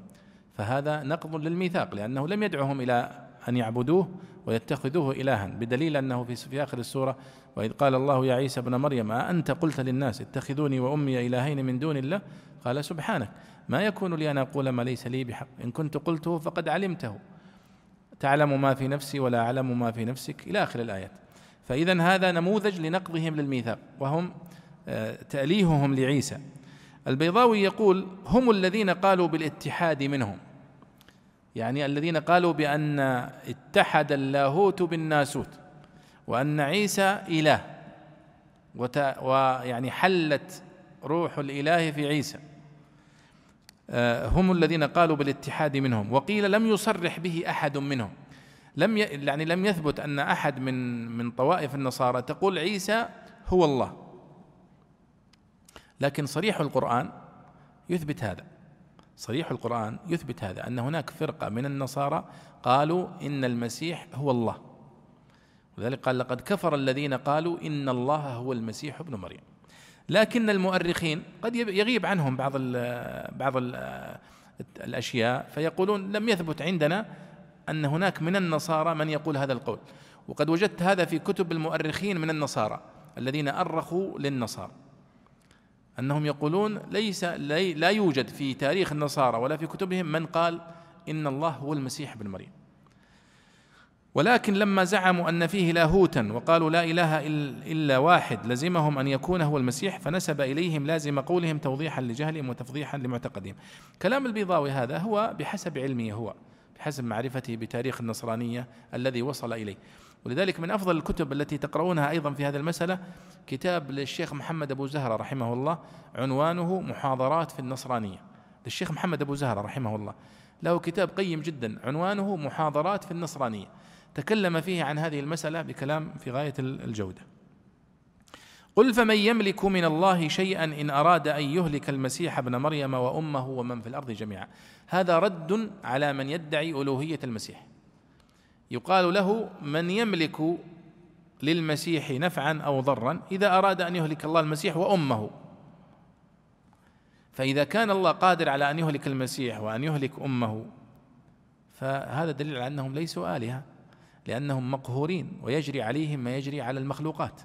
فهذا نقض للميثاق لأنه لم يدعهم إلى أن يعبدوه ويتخذوه إلها بدليل أنه في, في آخر السورة وإذ قال الله يا عيسى ابن مريم أأنت قلت للناس اتخذوني وأمي إلهين من دون الله؟ قال سبحانك ما يكون لي أن أقول ما ليس لي بحق إن كنت قلته فقد علمته. تعلم ما في نفسي ولا أعلم ما في نفسك إلى آخر الآيات. فإذا هذا نموذج لنقضهم للميثاق وهم آه، تأليههم لعيسى. البيضاوي يقول هم الذين قالوا بالاتحاد منهم. يعني الذين قالوا بأن اتحد اللاهوت بالناسوت وأن عيسى إله ويعني حلت روح الإله في عيسى. آه، هم الذين قالوا بالاتحاد منهم. وقيل لم يصرح به أحد منهم. لم يعني لم يثبت أن أحد من من طوائف النصارى تقول عيسى هو الله. لكن صريح القرآن يثبت هذا. صريح القرآن يثبت هذا أن هناك فرقة من النصارى قالوا إن المسيح هو الله. ولذلك قال لقد كفر الذين قالوا إن الله هو المسيح ابن مريم. لكن المؤرخين قد يغيب عنهم بعض ال بعض ال الأشياء فيقولون لم يثبت عندنا أن هناك من النصارى من يقول هذا القول. وقد وجدت هذا في كتب المؤرخين من النصارى الذين أرخوا للنصارى. أنهم يقولون ليس لا يوجد في تاريخ النصارى ولا في كتبهم من قال إن الله هو المسيح ابن مريم. ولكن لما زعموا أن فيه لاهوتا وقالوا لا إله إلا واحد لزمهم أن يكون هو المسيح فنسب إليهم لازم قولهم توضيحا لجهلهم وتفضيحا لمعتقدهم. كلام البيضاوي هذا هو بحسب علمه هو بحسب معرفته بتاريخ النصرانية الذي وصل إليه. ولذلك من أفضل الكتب التي تقرؤونها أيضا في هذه المسألة كتاب للشيخ محمد أبو زهرة رحمه الله عنوانه محاضرات في النصرانية. للشيخ محمد أبو زهرة رحمه الله. له كتاب قيم جدا عنوانه محاضرات في النصرانية. تكلم فيه عن هذه المسألة بكلام في غاية الجودة. قل فمن يملك من الله شيئا إن أراد أن يهلك المسيح ابن مريم وأمه ومن في الأرض جميعا. هذا رد على من يدعي ألوهية المسيح. يقال له من يملك للمسيح نفعا أو ضرا إذا أراد أن يهلك الله المسيح وأمه. فإذا كان الله قادر على أن يهلك المسيح وأن يهلك أمه فهذا دليل على أنهم ليسوا آلهة لأنهم مقهورين ويجري عليهم ما يجري على المخلوقات.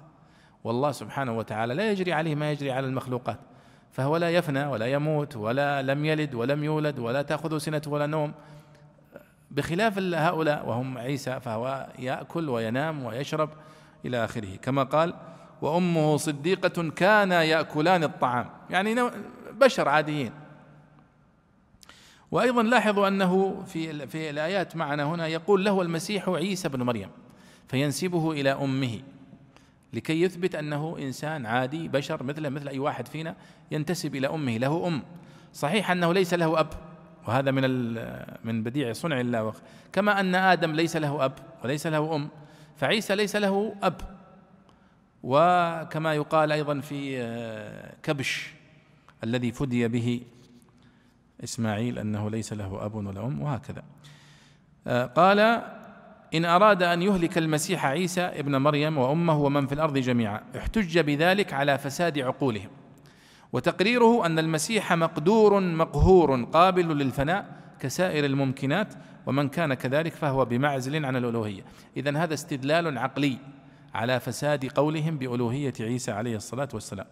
والله سبحانه وتعالى لا يجري عليه ما يجري على المخلوقات. فهو لا يفنى ولا يموت ولا لم يلد ولم يولد ولا تأخذه سنة ولا نوم. بخلاف هؤلاء وهم عيسى فهو يأكل وينام ويشرب إلى آخره. كما قال وأمه صديقة كانا يأكلان الطعام. يعني بشر عاديين. وأيضا لاحظوا أنه في في الآيات معنا هنا يقول له المسيح عيسى بن مريم فينسبه إلى أمه لكي يثبت أنه إنسان عادي بشر مثله مثل أي واحد فينا ينتسب إلى أمه له أم. صحيح أنه ليس له أب. وهذا من من بديع صنع الله كما أن آدم ليس له أب وليس له أم فعيسى ليس له أب. وكما يقال أيضا في آه، كبش الذي فدي به إسماعيل أنه ليس له أب ولا أم وهكذا. آه، قال إن أراد أن يهلك المسيح عيسى ابن مريم وأمه ومن في الأرض جميعا احتج بذلك على فساد عقولهم. وتقريره أن المسيح مقدور مقهور قابل للفناء كسائر الممكنات ومن كان كذلك فهو بمعزل عن الألوهية. إذا هذا استدلال عقلي على فساد قولهم بألوهية عيسى عليه الصلاة والسلام.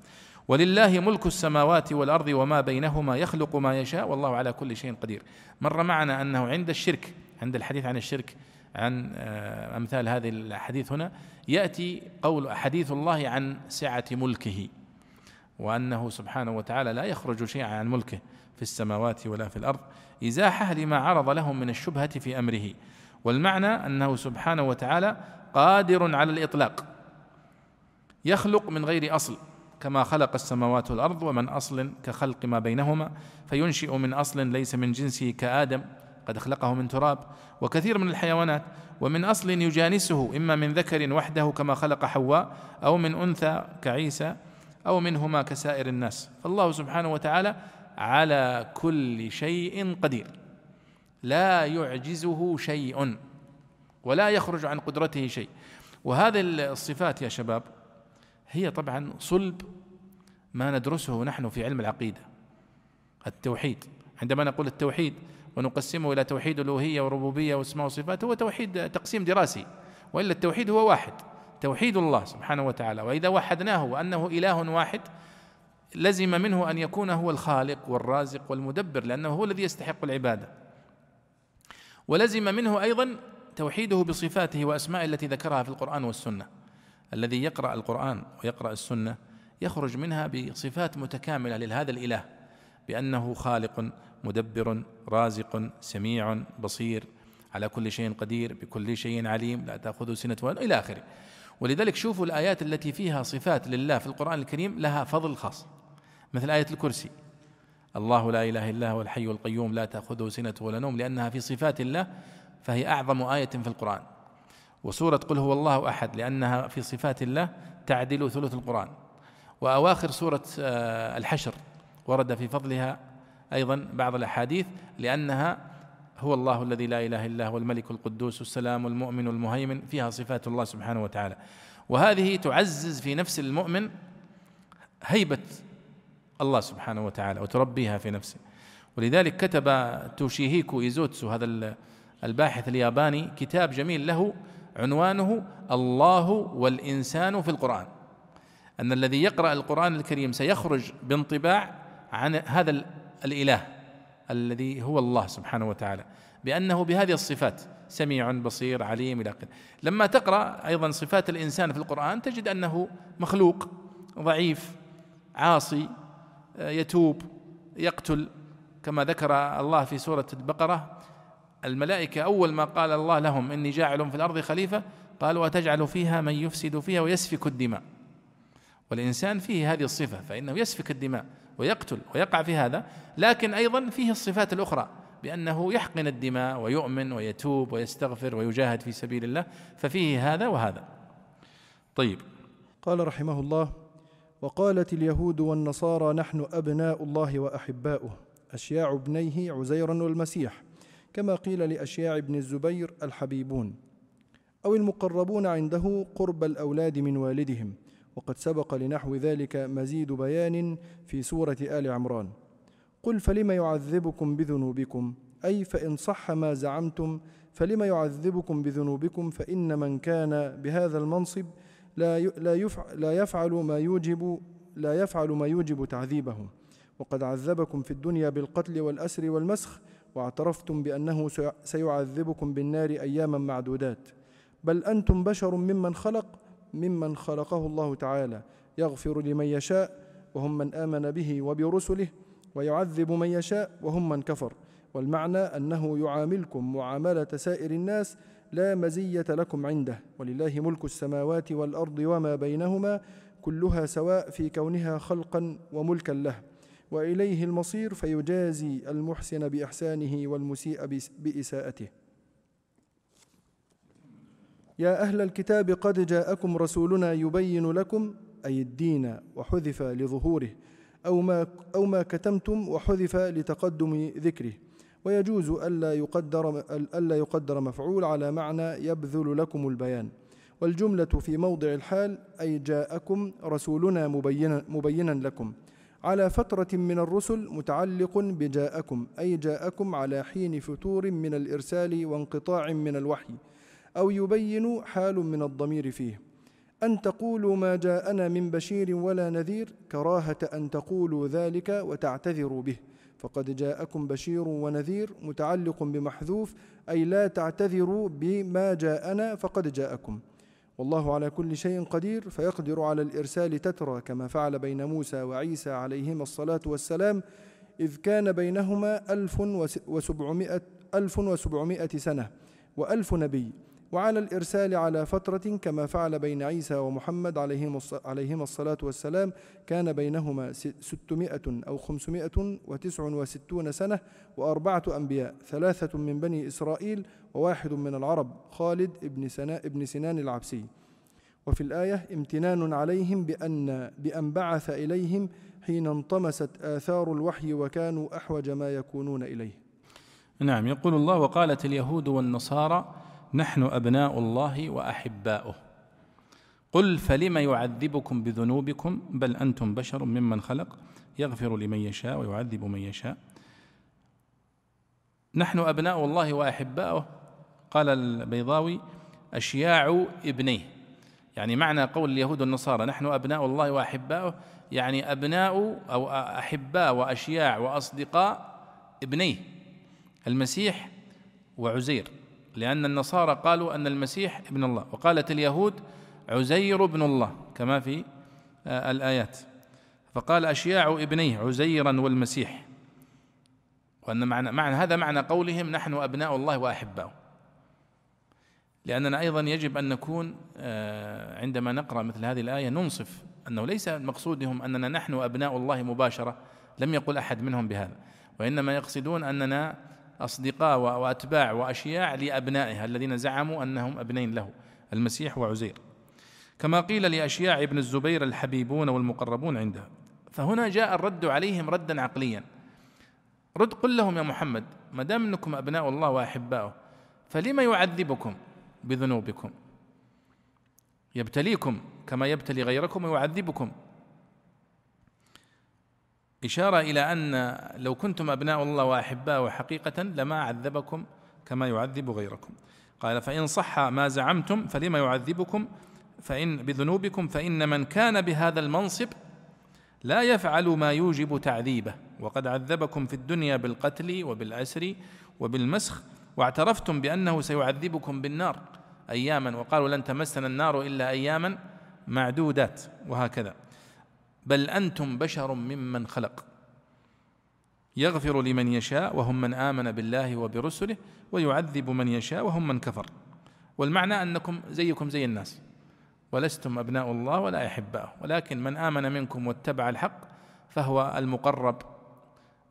ولله ملك السماوات والأرض وما بينهما يخلق ما يشاء والله على كل شيء قدير. مر معنا أنه عند الشرك عند الحديث عن الشرك عن آه، أمثال هذه الحديث هنا يأتي قول حديث الله عن سعة ملكه. وأنه سبحانه وتعالى لا يخرج شيئا عن ملكه في السماوات ولا في الأرض إزاحة لما عرض لهم من الشبهة في أمره. والمعنى أنه سبحانه وتعالى قادر على الإطلاق يخلق من غير أصل كما خلق السماوات والأرض ومن أصل كخلق ما بينهما فينشئ من أصل ليس من جنسه كآدم قد خلقه من تراب وكثير من الحيوانات ومن أصل يجانسه إما من ذكر وحده كما خلق حواء أو من أنثى كعيسى. أو منهما كسائر الناس. فالله سبحانه وتعالى على كل شيء قدير. لا يعجزه شيء ولا يخرج عن قدرته شيء. وهذه الصفات يا شباب هي طبعا صلب ما ندرسه نحن في علم العقيدة. التوحيد. عندما نقول التوحيد ونقسمه إلى توحيد الألوهية وربوبيه واسماء وصفات هو توحيد تقسيم دراسي. وإلا التوحيد هو واحد. توحيد الله سبحانه وتعالى وإذا وحدناه وأنه إله واحد لزم منه أن يكون هو الخالق والرازق والمدبر لأنه هو الذي يستحق العبادة. ولزم منه أيضا توحيده بصفاته وأسمائه التي ذكرها في القرآن والسنة. الذي يقرأ القرآن ويقرأ السنة يخرج منها بصفات متكاملة لهذا الإله بأنه خالق مدبر رازق سميع بصير على كل شيء قدير بكل شيء عليم لا تأخذه سنة إلى آخره. ولذلك شوفوا الآيات التي فيها صفات لله في القرآن الكريم لها فضل خاص. مثل آية الكرسي. الله لا إله إلا هو الحي القيوم لا تأخذه سنة ولا نوم لأنها في صفات الله فهي أعظم آية في القرآن. وسورة قل هو الله أحد لأنها في صفات الله تعدل ثلث القرآن. وأواخر سورة آه، الحشر ورد في فضلها أيضا بعض الأحاديث لأنها هو الله الذي لا إله إلا هو الملك القدوس السلام المؤمن المهيمن فيها صفات الله سبحانه وتعالى. وهذه تعزز في نفس المؤمن هيبة الله سبحانه وتعالى وتربيها في نفسه. ولذلك كتب توشيهيكو إيزوتسو هذا الباحث الياباني كتاب جميل له عنوانه الله والإنسان في القرآن. أن الذي يقرأ القرآن الكريم سيخرج بانطباع عن هذا الإله. الذي هو الله سبحانه وتعالى بأنه بهذه الصفات سميع بصير عليم إلى آخره. لما تقرأ أيضا صفات الإنسان في القرآن تجد أنه مخلوق ضعيف عاصي يتوب يقتل. كما ذكر الله في سورة البقرة الملائكة أول ما قال الله لهم إني جاعل في الأرض خليفة قالوا وتجعل فيها من يفسد فيها ويسفك الدماء. والإنسان فيه هذه الصفة فإنه يسفك الدماء ويقتل ويقع في هذا لكن أيضا فيه الصفات الأخرى بأنه يحقن الدماء ويؤمن ويتوب ويستغفر ويجاهد في سبيل الله ففيه هذا وهذا. طيب. قال رحمه الله وقالت اليهود والنصارى نحن أبناء الله وأحباؤه أشياع ابنيه عزيرا والمسيح كما قيل لأشياع ابن الزبير الحبيبون أو المقربون عنده قرب الأولاد من والدهم وقد سبق لنحو ذلك مزيد بيان في سورة آل عمران. قل فلم يعذبكم بذنوبكم؟ أي فإن صح ما زعمتم فلم يعذبكم بذنوبكم؟ فإن من كان بهذا المنصب لا لا يفعل, ما يوجب لا يفعل ما يوجب تعذيبه. وقد عذبكم في الدنيا بالقتل والأسر والمسخ واعترفتم بأنه سيعذبكم بالنار أياما معدودات. بل أنتم بشر ممن خلق ممن خلقه الله تعالى يغفر لمن يشاء وهم من آمن به وبرسله ويعذب من يشاء وهم من كفر. والمعنى أنه يعاملكم معاملة سائر الناس لا مزية لكم عنده. ولله ملك السماوات والأرض وما بينهما كلها سواء في كونها خلقا وملكا له. وإليه المصير فيجازي المحسن بإحسانه والمسيء بإساءته. يا أهل الكتاب قد جاءكم رسولنا يبين لكم أي الدين وحذف لظهوره أو ما, أو ما كتمتم وحذف لتقدم ذكره. ويجوز ألا يقدر, ألا يقدر مفعول على معنى يبذل لكم البيان. والجملة في موضع الحال أي جاءكم رسولنا مبينا, مبينا لكم. على فترة من الرسل متعلق بجاءكم أي جاءكم على حين فتور من الإرسال وانقطاع من الوحي. أو يبين حال من الضمير فيه. أن تقولوا ما جاءنا من بشير ولا نذير كراهة أن تقولوا ذلك وتعتذروا به. فقد جاءكم بشير ونذير متعلق بمحذوف أي لا تعتذروا بما جاءنا فقد جاءكم. والله على كل شيء قدير فيقدر على الإرسال تترى كما فعل بين موسى وعيسى عليهما الصلاة والسلام إذ كان بينهما ألف وسبعمائة, ألف وسبعمائة سنة وألف نبي. وعلى الإرسال على فترة كما فعل بين عيسى ومحمد عليهما الصلاة والسلام كان بينهما ستمائة أو خمسمائة وتسع وستون سنة وأربعة أنبياء ثلاثة من بني إسرائيل وواحد من العرب خالد ابن, سنا ابن سنان العبسي. وفي الآية امتنان عليهم بأن, بأن بعث إليهم حين انطمست آثار الوحي وكانوا أحوج ما يكونون إليه. نعم يقول الله وقالت اليهود والنصارى نحن أبناء الله وأحباؤه. قل فلم يعذبكم بذنوبكم؟ بل أنتم بشر ممن خلق. يغفر لمن يشاء ويعذب من يشاء. نحن أبناء الله وأحباؤه. قال البيضاوي أشياع ابنيه. يعني معنى قول اليهود والنصارى نحن أبناء الله وأحباؤه. يعني أبناء أو أحباء وأشياع وأصدقاء ابنيه المسيح وعزير. لأن النصارى قالوا أن المسيح ابن الله. وقالت اليهود عزير ابن الله كما في آه، الآيات. فقال أشياع ابنيه عزيرا والمسيح. وأن معنى, معنى هذا معنى قولهم نحن أبناء الله وأحباؤه. لأننا أيضا يجب أن نكون آه، عندما نقرأ مثل هذه الآية ننصف أنه ليس مقصودهم أننا نحن أبناء الله مباشرة لم يقل أحد منهم بهذا. وإنما يقصدون أننا أصدقاء وأتباع وأشياع لأبنائها الذين زعموا أنهم أبنين له المسيح وعزير. كما قيل لأشياع ابن الزبير الحبيبون والمقربون عنده فهنا جاء الرد عليهم ردا عقليا. رد قل لهم يا محمد ما دام إنكم أبناء الله وأحباؤه فلما يعذبكم بذنوبكم؟ يبتليكم كما يبتلي غيركم ويعذبكم. إشارة إلى أن لو كنتم أبناء الله وأحباءه حقيقة لما عذبكم كما يعذب غيركم. قال فإن صح ما زعمتم فلما يعذبكم؟ فإن بذنوبكم؟ فإن من كان بهذا المنصب لا يفعل ما يوجب تعذيبه. وقد عذبكم في الدنيا بالقتل وبالأسر وبالمسخ واعترفتم بأنه سيعذبكم بالنار أياما. وقالوا لن تمسنا النار إلا أياما معدودات. وهكذا. بل أنتم بشر ممن خلق. يغفر لمن يشاء وهم من آمن بالله وبرسله ويعذب من يشاء وهم من كفر. والمعنى أنكم زيكم زي الناس. ولستم أبناء الله ولا احباؤه ولكن من آمن منكم واتبع الحق فهو المقرب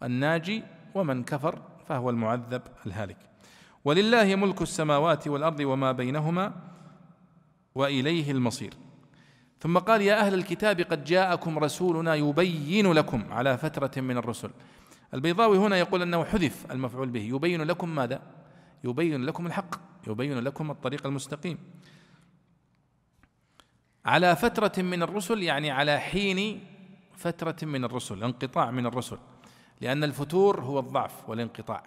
الناجي ومن كفر فهو المعذب الهالك. ولله ملك السماوات والأرض وما بينهما وإليه المصير. ثم قال يا أهل الكتاب قد جاءكم رسولنا يبين لكم على فترة من الرسل. البيضاوي هنا يقول أنه حذف المفعول به. يبين لكم ماذا؟ يبين لكم الحق. يبين لكم الطريق المستقيم. على فترة من الرسل يعني على حين فترة من الرسل انقطاع من الرسل. لأن الفتور هو الضعف والانقطاع.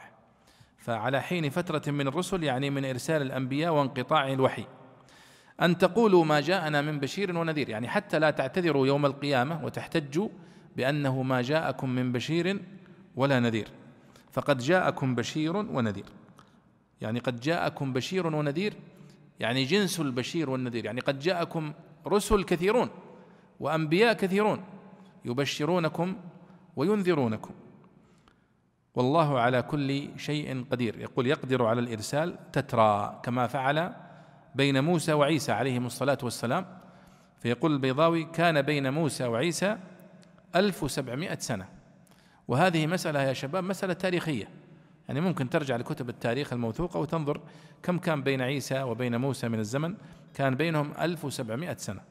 فعلى حين فترة من الرسل يعني من إرسال الأنبياء وانقطاع الوحي. أن تقولوا ما جاءنا من بشير ونذير. يعني حتى لا تعتذروا يوم القيامة وتحتجوا بأنه ما جاءكم من بشير ولا نذير. فقد جاءكم بشير ونذير. يعني قد جاءكم بشير ونذير يعني جنس البشير والنذير. يعني قد جاءكم رسل كثيرون وأنبياء كثيرون يبشرونكم وينذرونكم. والله على كل شيء قدير. يقول يقدر على الإرسال تترى كما فعل بين موسى وعيسى عليهم الصلاة والسلام. فيقول البيضاوي كان بين موسى وعيسى ألف وسبعمائة سنة. وهذه مسألة يا شباب مسألة تاريخية. يعني ممكن ترجع لكتب التاريخ الموثوقة وتنظر كم كان بين عيسى وبين موسى من الزمن. كان بينهم ألف وسبعمائة سنة.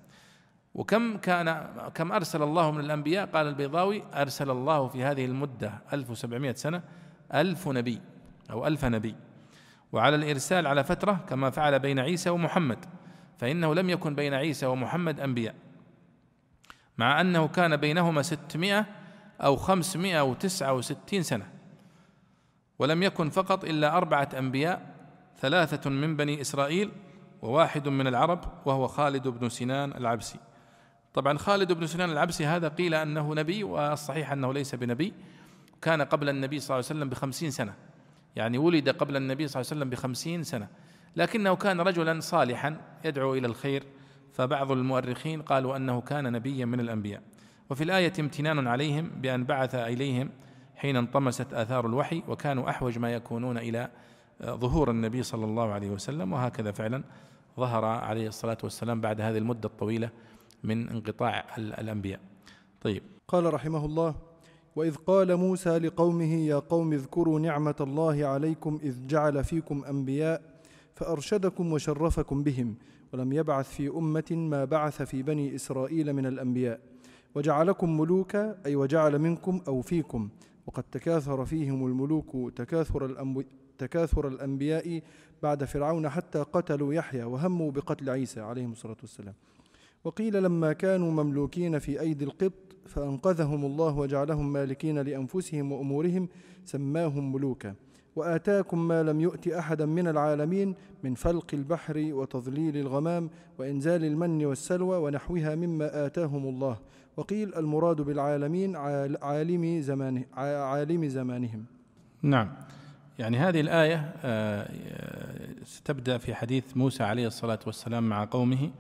وكم كان كم أرسل الله من الأنبياء؟ قال البيضاوي أرسل الله في هذه المدة 1700 سنة ألف نبي أو ألف نبي. وعلى الإرسال على فترة كما فعل بين عيسى ومحمد فإنه لم يكن بين عيسى ومحمد أنبياء. مع أنه كان بينهما ستمائة أو خمسمائة وتسعة وستين سنة ولم يكن فقط إلا أربعة أنبياء ثلاثة من بني إسرائيل وواحد من العرب وهو خالد بن سنان العبسي. طبعا خالد بن سنان العبسي هذا قيل أنه نبي والصحيح أنه ليس بنبي كان قبل النبي صلى الله عليه وسلم بخمسين سنة. يعني ولد قبل النبي صلى الله عليه وسلم بخمسين سنة لكنه كان رجلا صالحا يدعو إلى الخير فبعض المؤرخين قالوا أنه كان نبيا من الأنبياء. وفي الآية امتنان عليهم بأن بعث إليهم حين انطمست آثار الوحي وكانوا أحوج ما يكونون إلى ظهور النبي صلى الله عليه وسلم وهكذا فعلا ظهر عليه الصلاة والسلام بعد هذه المدة الطويلة من انقطاع الأنبياء طيب. قال رحمه الله وإذ قال موسى لقومه يا قوم اذكروا نعمة الله عليكم إذ جعل فيكم أنبياء فأرشدكم وشرفكم بهم ولم يبعث في أمة ما بعث في بني إسرائيل من الأنبياء. وجعلكم ملوكا أي وجعل منكم أو فيكم. وقد تكاثر فيهم الملوك تكاثر, تكاثر الأنبياء بعد فرعون حتى قتلوا يحيى وهموا بقتل عيسى عليه الصلاة والسلام. وقيل لما كانوا مملوكين في أيدي القبط فأنقذهم الله وجعلهم مالكين لأنفسهم وأمورهم سماهم ملوكا. وآتاكم ما لم يؤت أحدا من العالمين من فلق البحر وتظليل الغمام وإنزال المن والسلوى ونحوها مما آتاهم الله. وقيل المراد بالعالمين عالم زمانه عالم زمانهم. نعم. يعني هذه الآية آه، ستبدأ في حديث موسى عليه الصلاة والسلام مع قومه.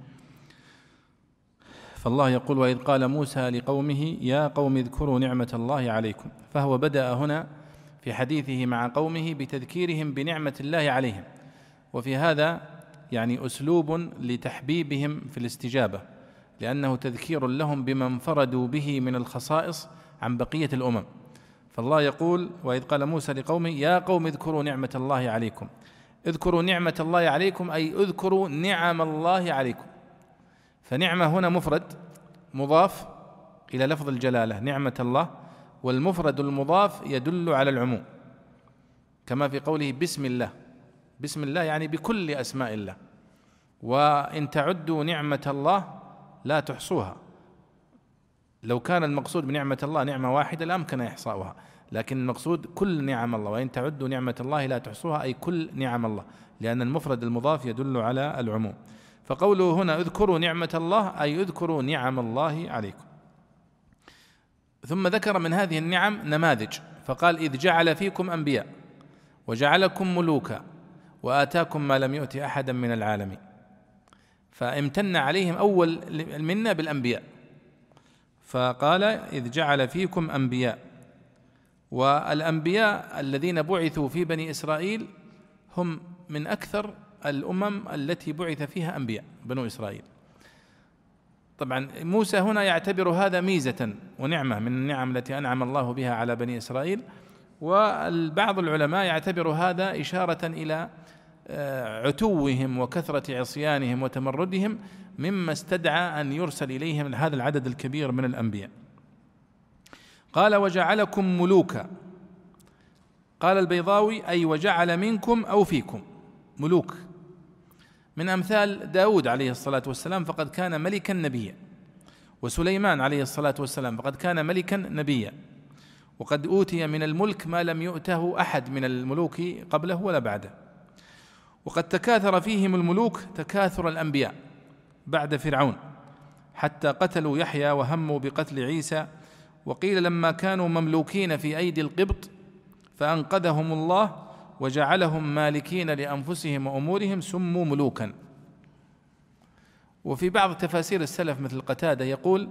فالله يقول وإذ قال موسى لقومه يا قوم اذكروا نعمة الله عليكم. فهو بدأ هنا في حديثه مع قومه بتذكيرهم بنعمة الله عليهم. وفي هذا يعني أسلوب لتحبيبهم في الاستجابة لأنه تذكير لهم بما انفردوا به من الخصائص عن بقية الأمم. فالله يقول وإذ قال موسى لقومه يا قوم اذكروا نعمة الله عليكم. اذكروا نعمة الله عليكم أي اذكروا نعم الله عليكم. فنعمة هنا مفرد مضاف إلى لفظ الجلالة نعمة الله والمفرد المضاف يدل على العموم كما في قوله بسم الله. بسم الله يعني بكل أسماء الله. وإن تعدوا نعمة الله لا تحصوها. لو كان المقصود بنعمة الله نعمة واحدة لأمكن إحصاؤها لكن المقصود كل نعم الله. وإن تعدوا نعمة الله لا تحصوها أي كل نعم الله لأن المفرد المضاف يدل على العموم. فقوله هنا اذكروا نعمة الله أي اذكروا نعم الله عليكم. ثم ذكر من هذه النعم نماذج فقال إذ جعل فيكم أنبياء وجعلكم ملوكا وآتاكم ما لم يؤت أحدا من العالمين. فامتن عليهم أول المنة بالأنبياء. فقال إذ جعل فيكم أنبياء والأنبياء الذين بعثوا في بني إسرائيل هم من أكثر الأمم التي بعث فيها أنبياء بنو إسرائيل. طبعا موسى هنا يعتبر هذا ميزة ونعمة من النعم التي أنعم الله بها على بني إسرائيل. وبعض العلماء يعتبر هذا إشارة إلى آه، عتوهم وكثرة عصيانهم وتمردهم مما استدعى أن يرسل إليهم هذا العدد الكبير من الأنبياء. قال وجعلكم ملوكا. قال البيضاوي أي وجعل منكم أو فيكم. ملوك. من أمثال داود عليه الصلاة والسلام فقد كان ملكا نبيا وسليمان عليه الصلاة والسلام فقد كان ملكا نبيا وقد أوتي من الملك ما لم يؤته أحد من الملوك قبله ولا بعده وقد تكاثر فيهم الملوك تكاثر الأنبياء بعد فرعون حتى قتلوا يحيى وهموا بقتل عيسى وقيل لما كانوا مملوكين في أيدي القبط فأنقذهم الله وجعلهم مالكين لأنفسهم وأمورهم سموا ملوكا. وفي بعض تفاسير السلف مثل قتادة يقول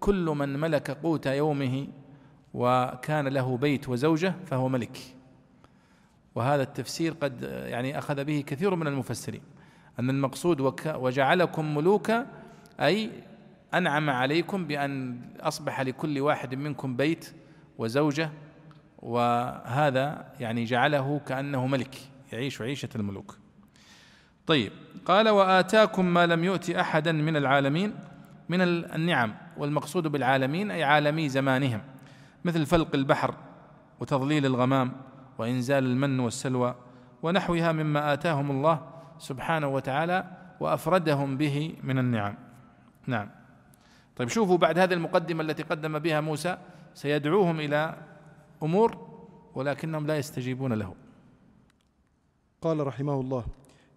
كل من ملك قوت يومه وكان له بيت وزوجة فهو ملك. وهذا التفسير قد يعني أخذ به كثير من المفسرين أن المقصود وجعلكم ملوكا أي أنعم عليكم بأن أصبح لكل واحد منكم بيت وزوجة وهذا يعني جعله كأنه ملك يعيش عيشة الملوك. طيب قال وآتاكم ما لم يؤت أحدا من العالمين من النعم والمقصود بالعالمين أي عالمي زمانهم مثل فلق البحر وتضليل الغمام وإنزال المن والسلوى ونحوها مما آتاهم الله سبحانه وتعالى وأفردهم به من النعم. نعم. طيب شوفوا بعد هذه المقدمة التي قدم بها موسى سيدعوهم إلى أمور ولكنهم لا يستجيبون له. قال رحمه الله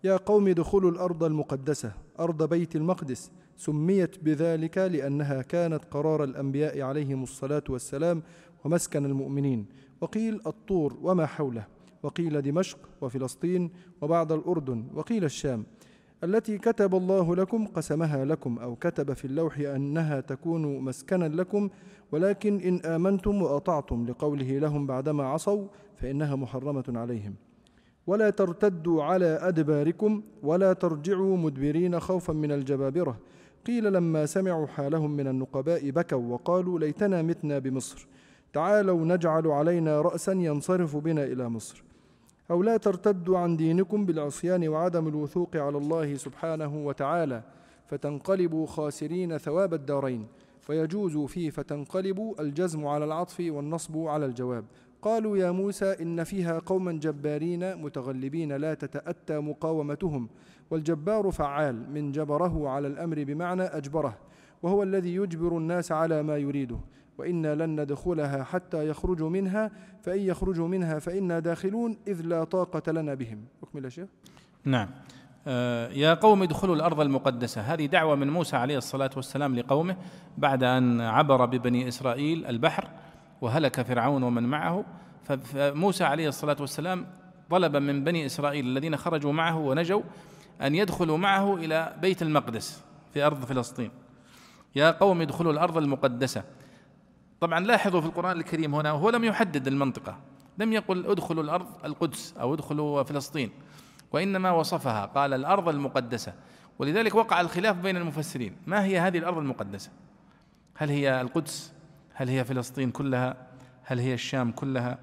يا قوم ادخلوا الأرض المقدسة أرض بيت المقدس سميت بذلك لأنها كانت قرار الأنبياء عليهم الصلاة والسلام ومسكن المؤمنين. وقيل الطور وما حوله وقيل دمشق وفلسطين وبعد الأردن وقيل الشام. التي كتب الله لكم قسمها لكم أو كتب في اللوح أنها تكون مسكنا لكم ولكن إن آمنتم وأطعتم لقوله لهم بعدما عصوا فإنها محرمة عليهم. ولا ترتدوا على أدباركم ولا ترجعوا مدبرين خوفا من الجبابرة. قيل لما سمعوا حالهم من النقباء بكوا وقالوا ليتنا متنا بمصر. تعالوا نجعل علينا رأسا ينصرف بنا إلى مصر. أو لا ترتدوا عن دينكم بالعصيان وعدم الوثوق على الله سبحانه وتعالى. فتنقلبوا خاسرين ثواب الدارين. ويجوز فيه فتنقلبوا الجزم على العطف والنصب على الجواب. قالوا يا موسى إن فيها قوما جبارين متغلبين لا تتأتى مقاومتهم والجبار فعال من جبره على الأمر بمعنى أجبره وهو الذي يجبر الناس على ما يريده. وإنا لن ندخلها حتى يخرجوا منها فإن يخرجوا منها فإنا داخلون إذ لا طاقة لنا بهم. أكمل يا شيخ. نعم. يا قوم ادخلوا الأرض المقدسة. هذه دعوة من موسى عليه الصلاة والسلام لقومه بعد أن عبر ببني إسرائيل البحر وهلك فرعون ومن معه. فموسى عليه الصلاة والسلام طلب من بني إسرائيل الذين خرجوا معه ونجوا أن يدخلوا معه إلى بيت المقدس في أرض فلسطين. يا قوم ادخلوا الأرض المقدسة. طبعا لاحظوا في القرآن الكريم هنا هو لم يحدد المنطقة لم يقل ادخلوا الأرض القدس أو ادخلوا فلسطين. وإنما وصفها قال الأرض المقدسة. ولذلك وقع الخلاف بين المفسرين. ما هي هذه الأرض المقدسة؟ هل هي القدس؟ هل هي فلسطين كلها؟ هل هي الشام كلها؟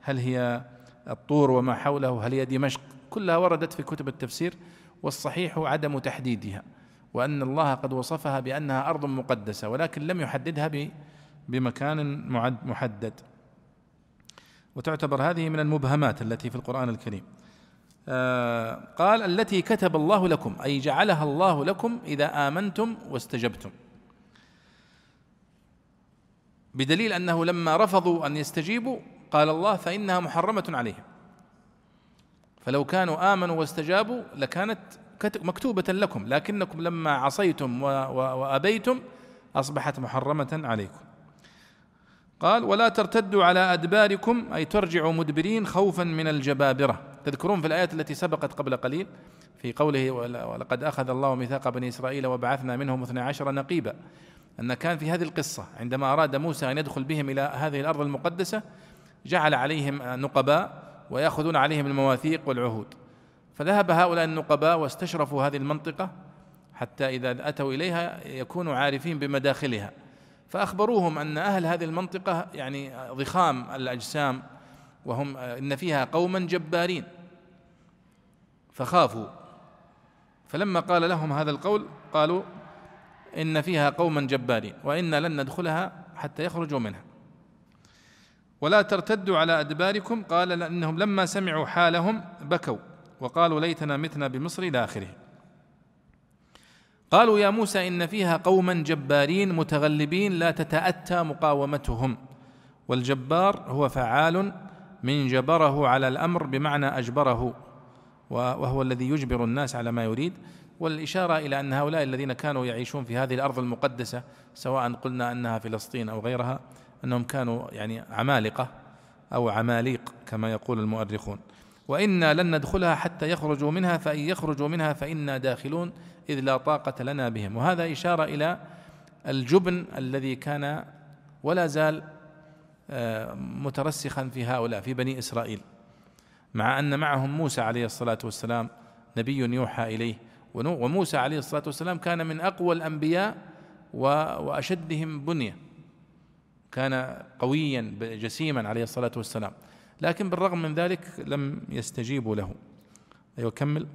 هل هي الطور وما حوله؟ هل هي دمشق؟ كلها وردت في كتب التفسير والصحيح عدم تحديدها وأن الله قد وصفها بأنها أرض مقدسة ولكن لم يحددها بمكان محدد. وتعتبر هذه من المبهمات التي في القرآن الكريم. قال التي كتب الله لكم أي جعلها الله لكم إذا آمنتم واستجبتم. بدليل أنه لما رفضوا أن يستجيبوا قال الله فإنها محرمة عليهم. فلو كانوا آمنوا واستجابوا لكانت مكتوبة لكم لكنكم لما عصيتم وأبيتم أصبحت محرمة عليكم. قال ولا ترتدوا على أدباركم أي ترجعوا مدبرين خوفا من الجبابرة. تذكرون في الآيات التي سبقت قبل قليل في قوله ولقد أخذ الله ميثاق بني إسرائيل وبعثنا منهم اثني عشر نقيبا. أن كان في هذه القصة عندما أراد موسى أن يدخل بهم إلى هذه الأرض المقدسة جعل عليهم نقباء ويأخذون عليهم المواثيق والعهود. فذهب هؤلاء النقباء واستشرفوا هذه المنطقة حتى إذا أتوا إليها يكونوا عارفين بمداخلها. فأخبروهم أن أهل هذه المنطقة يعني ضخام الأجسام وهم إن فيها قوما جبارين. فخافوا. فلما قال لهم هذا القول قالوا إن فيها قوما جبارين وإنا لن ندخلها حتى يخرجوا منها. ولا ترتدوا على أدباركم. قال لأنهم لما سمعوا حالهم بكوا وقالوا ليتنا متنا بمصر إلى آخره. قالوا يا موسى إن فيها قوما جبارين متغلبين لا تتأتى مقاومتهم. والجبار هو فعال من جبره على الأمر بمعنى أجبره. وهو الذي يجبر الناس على ما يريد. والإشارة إلى أن هؤلاء الذين كانوا يعيشون في هذه الأرض المقدسة سواء قلنا أنها فلسطين أو غيرها أنهم كانوا يعني عمالقة أو عماليق كما يقول المؤرخون. وإنا لن ندخلها حتى يخرجوا منها فإن يخرجوا منها فإنا داخلون إذ لا طاقة لنا بهم. وهذا إشارة إلى الجبن الذي كان ولا زال آه، مترسخا في هؤلاء في بني إسرائيل. مع أن معهم موسى عليه الصلاة والسلام نبي يوحى إليه. وموسى عليه الصلاة والسلام كان من أقوى الأنبياء وأشدهم بنية. كان قويا جسيما عليه الصلاة والسلام. لكن بالرغم من ذلك لم يستجيبوا له. أيوة كمل.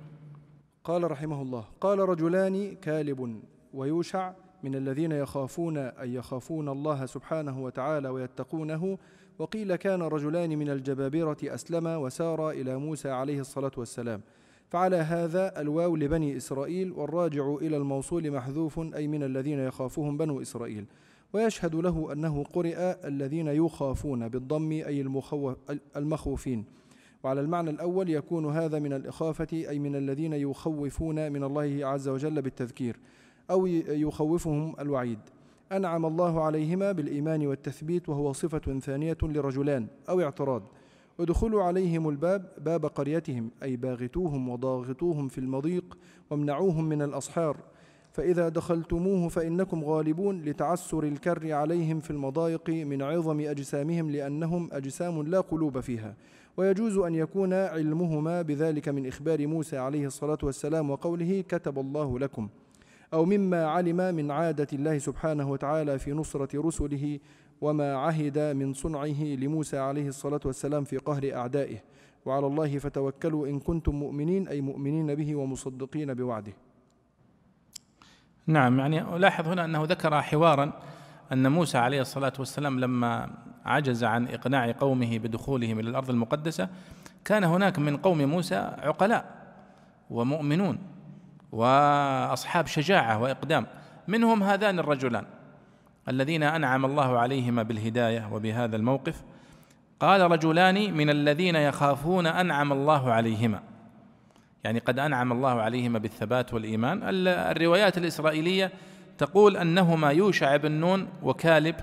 قال رحمه الله قال رجلان كالب ويوشع من الذين يخافون أن يخافون الله سبحانه وتعالى ويتقونه وقيل كان رجلان من الجبابرة أسلما وسارا إلى موسى عليه الصلاة والسلام. فعلى هذا الواو لبني إسرائيل والراجع إلى الموصول محذوف أي من الذين يخافهم بنو إسرائيل. ويشهد له أنه قرئ الذين يخافون بالضم أي المخوفين. وعلى المعنى الأول يكون هذا من الإخافة أي من الذين يخوفون من الله عز وجل بالتذكير أو يخوفهم الوعيد. أنعم الله عليهما بالإيمان والتثبيت وهو صفة ثانية لرجلان أو اعتراض. ادخلوا عليهم الباب باب قريتهم أي باغتوهم وضاغطوهم في المضيق وامنعوهم من الأصحار. فإذا دخلتموه فإنكم غالبون لتعسر الكر عليهم في المضايق من عظم أجسامهم لأنهم أجسام لا قلوب فيها. ويجوز أن يكون علمهما بذلك من إخبار موسى عليه الصلاة والسلام وقوله كتب الله لكم. أو مما علم من عادة الله سبحانه وتعالى في نصرة رسله وما عهد من صنعه لموسى عليه الصلاة والسلام في قهر أعدائه. وعلى الله فتوكلوا إن كنتم مؤمنين أي مؤمنين به ومصدقين بوعده. نعم يعني ألاحظ هنا أنه ذكر حوارا أن موسى عليه الصلاة والسلام لما عجز عن إقناع قومه بدخولهم إلى الأرض المقدسة كان هناك من قوم موسى عقلاء ومؤمنون. وأصحاب شجاعة وإقدام. منهم هذان الرجلان الذين أنعم الله عليهما بالهداية وبهذا الموقف. قال رجلان من الذين يخافون أنعم الله عليهما. يعني قد أنعم الله عليهما بالثبات والإيمان. الروايات الإسرائيلية تقول أنهما يوشع بن نون وكالب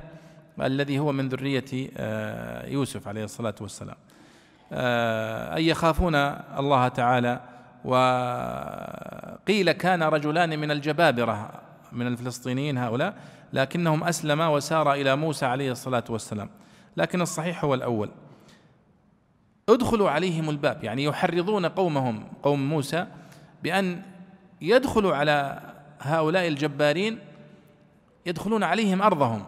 الذي هو من ذرية آه، يوسف عليه الصلاة والسلام. آه، أي يخافون الله تعالى وقيل كان رجلان من الجبابرة من الفلسطينيين هؤلاء لكنهم أسلما وسار إلى موسى عليه الصلاة والسلام. لكن الصحيح هو الأول. ادخلوا عليهم الباب يعني يحرضون قومهم قوم موسى بأن يدخلوا على هؤلاء الجبارين يدخلون عليهم أرضهم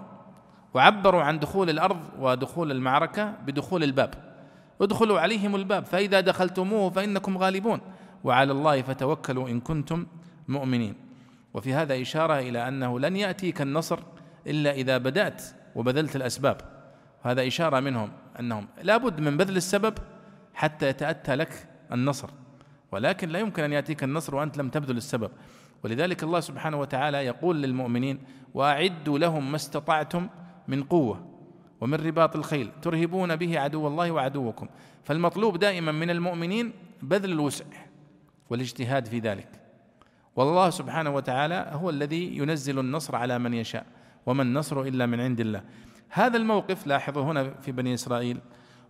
وعبروا عن دخول الأرض ودخول المعركة بدخول الباب. ادخلوا عليهم الباب فإذا دخلتموه فإنكم غالبون. وعلى الله فتوكلوا إن كنتم مؤمنين. وفي هذا إشارة إلى أنه لن يأتيك النصر إلا إذا بدأت وبذلت الأسباب. هذا إشارة منهم أنهم لابد من بذل السبب حتى يتأتى لك النصر. ولكن لا يمكن أن يأتيك النصر وأنت لم تبذل السبب. ولذلك الله سبحانه وتعالى يقول للمؤمنين وأعدوا لهم ما استطعتم من قوة ومن رباط الخيل ترهبون به عدو الله وعدوكم. فالمطلوب دائما من المؤمنين بذل الوسع والاجتهاد في ذلك. والله سبحانه وتعالى هو الذي ينزل النصر على من يشاء وما النصر إلا من عند الله. هذا الموقف لاحظوا هنا في بني إسرائيل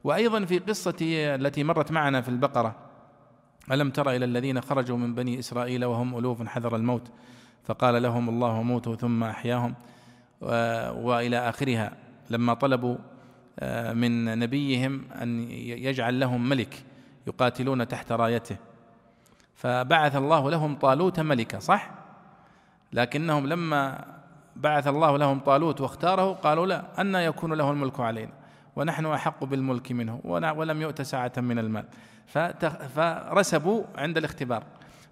وأيضا في قصة التي مرت معنا في البقرة. ألم تر إلى الذين خرجوا من بني إسرائيل وهم ألوف حذر الموت؟ فقال لهم الله موتوا ثم أحياهم وإلى آخرها. لما طلبوا آه، من نبيهم أن يجعل لهم ملك يقاتلون تحت رايته. فبعث الله لهم طالوت ملكا صح؟ لكنهم لما بعث الله لهم طالوت واختاره قالوا لا أن يكون له الملك علينا ونحن أحق بالملك منه ولم يؤت ساعة من المال. فرسبوا عند الاختبار.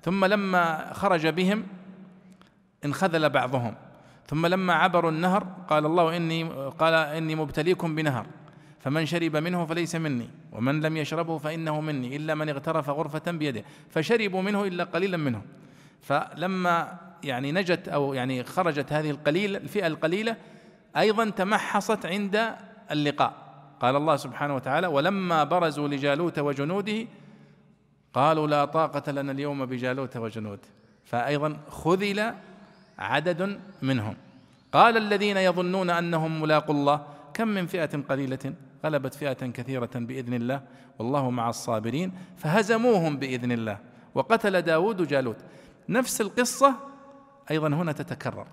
ثم لما خرج بهم انخذل بعضهم. ثم لما عبروا النهر قال الله إني قال إني مبتليكم بنهر. فمن شرب منه فليس مني ومن لم يشربه فإنه مني إلا من اغترف غرفة بيده فشربوا منه إلا قليلا منهم. فلما يعني نجت أو يعني خرجت هذه القليلة الفئة القليلة أيضا تمحصت عند اللقاء. قال الله سبحانه وتعالى ولما برزوا لجالوت وجنوده قالوا لا طاقة لنا اليوم بجالوت وجنوده فأيضا خذل عدد منهم. قال الذين يظنون أنهم ملاقوا الله كم من فئة قليلة؟ غلبت فئة كثيرة بإذن الله والله مع الصابرين فهزموهم بإذن الله وقتل داود جالوت. نفس القصة أيضا هنا تتكرر.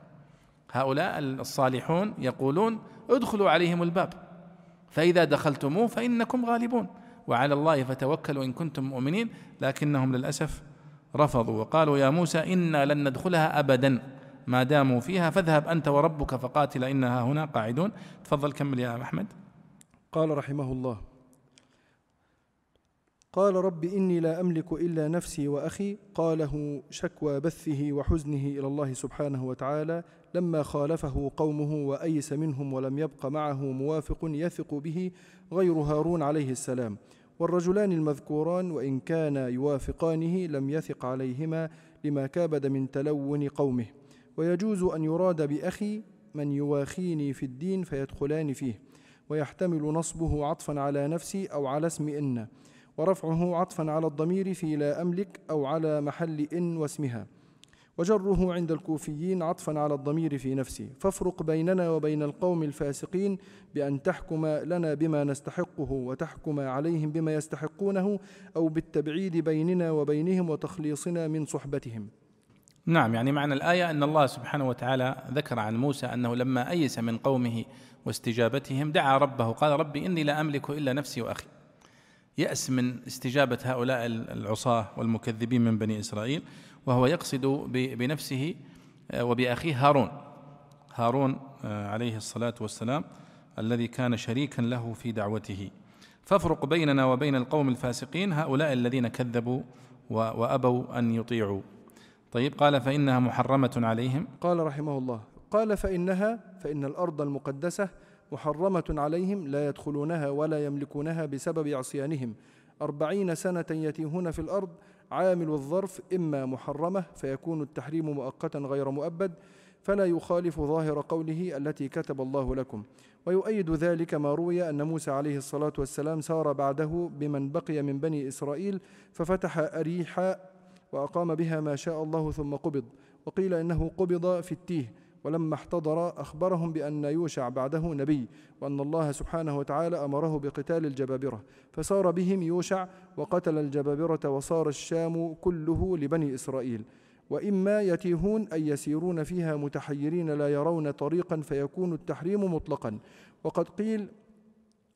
هؤلاء الصالحون يقولون ادخلوا عليهم الباب فإذا دخلتموه فإنكم غالبون وعلى الله فتوكلوا إن كنتم مؤمنين. لكنهم للأسف رفضوا وقالوا يا موسى إنا لن ندخلها أبدا ما داموا فيها فاذهب أنت وربك فقاتل إنها هنا قاعدون. تفضل كمل يا أحمد. قال رحمه الله قال رب إني لا أملك إلا نفسي وأخي. قاله شكوى بثه وحزنه إلى الله سبحانه وتعالى. لما خالفه قومه وأيس منهم ولم يبق معه موافق يثق به غير هارون عليه السلام. والرجلان المذكوران وإن كان يوافقانه لم يثق عليهما لما كابد من تلون قومه. ويجوز أن يراد بأخي من يواخيني في الدين فيدخلان فيه. ويحتمل نصبه عطفا على نفسي أو على اسم إن ورفعه عطفا على الضمير في لا أملك أو على محل إن واسمها. وجره عند الكوفيين عطفا على الضمير في نفسه فافرق بيننا وبين القوم الفاسقين بأن تحكم لنا بما نستحقه وتحكم عليهم بما يستحقونه أو بالتبعيد بيننا وبينهم وتخليصنا من صحبتهم. نعم يعني معنى الآية أن الله سبحانه وتعالى ذكر عن موسى أنه لما أيس من قومه واستجابتهم دعا ربه قال ربي إني لا أملك إلا نفسي وأخي. يأس من استجابة هؤلاء العصاة والمكذبين من بني إسرائيل وهو يقصد بنفسه آه، وبأخيه هارون. هارون آه، عليه الصلاة والسلام الذي كان شريكا له في دعوته. فافرق بيننا وبين القوم الفاسقين هؤلاء الذين كذبوا وأبوا أن يطيعوا. طيب قال فإنها محرمة عليهم. قال رحمه الله قال فإنها فإن الأرض المقدسة محرمة عليهم لا يدخلونها ولا يملكونها بسبب عصيانهم. أربعين سنة يتيهون في الأرض عامل الظرف إما محرمة فيكون التحريم مؤقتا غير مؤبد فلا يخالف ظاهر قوله التي كتب الله لكم. ويؤيد ذلك ما روي أن موسى عليه الصلاة والسلام سار بعده بمن بقي من بني إسرائيل ففتح أريحاء وأقام بها ما شاء الله ثم قبض. وقيل إنه قبض في التيه ولما احتضر أخبرهم بأن يوشع بعده نبي وأن الله سبحانه وتعالى أمره بقتال الجبابرة. فسار بهم يوشع وقتل الجبابرة وصار الشام كله لبني إسرائيل. وإما يتيهون أي يسيرون فيها متحيرين لا يرون طريقا فيكون التحريم مطلقا. وقد قيل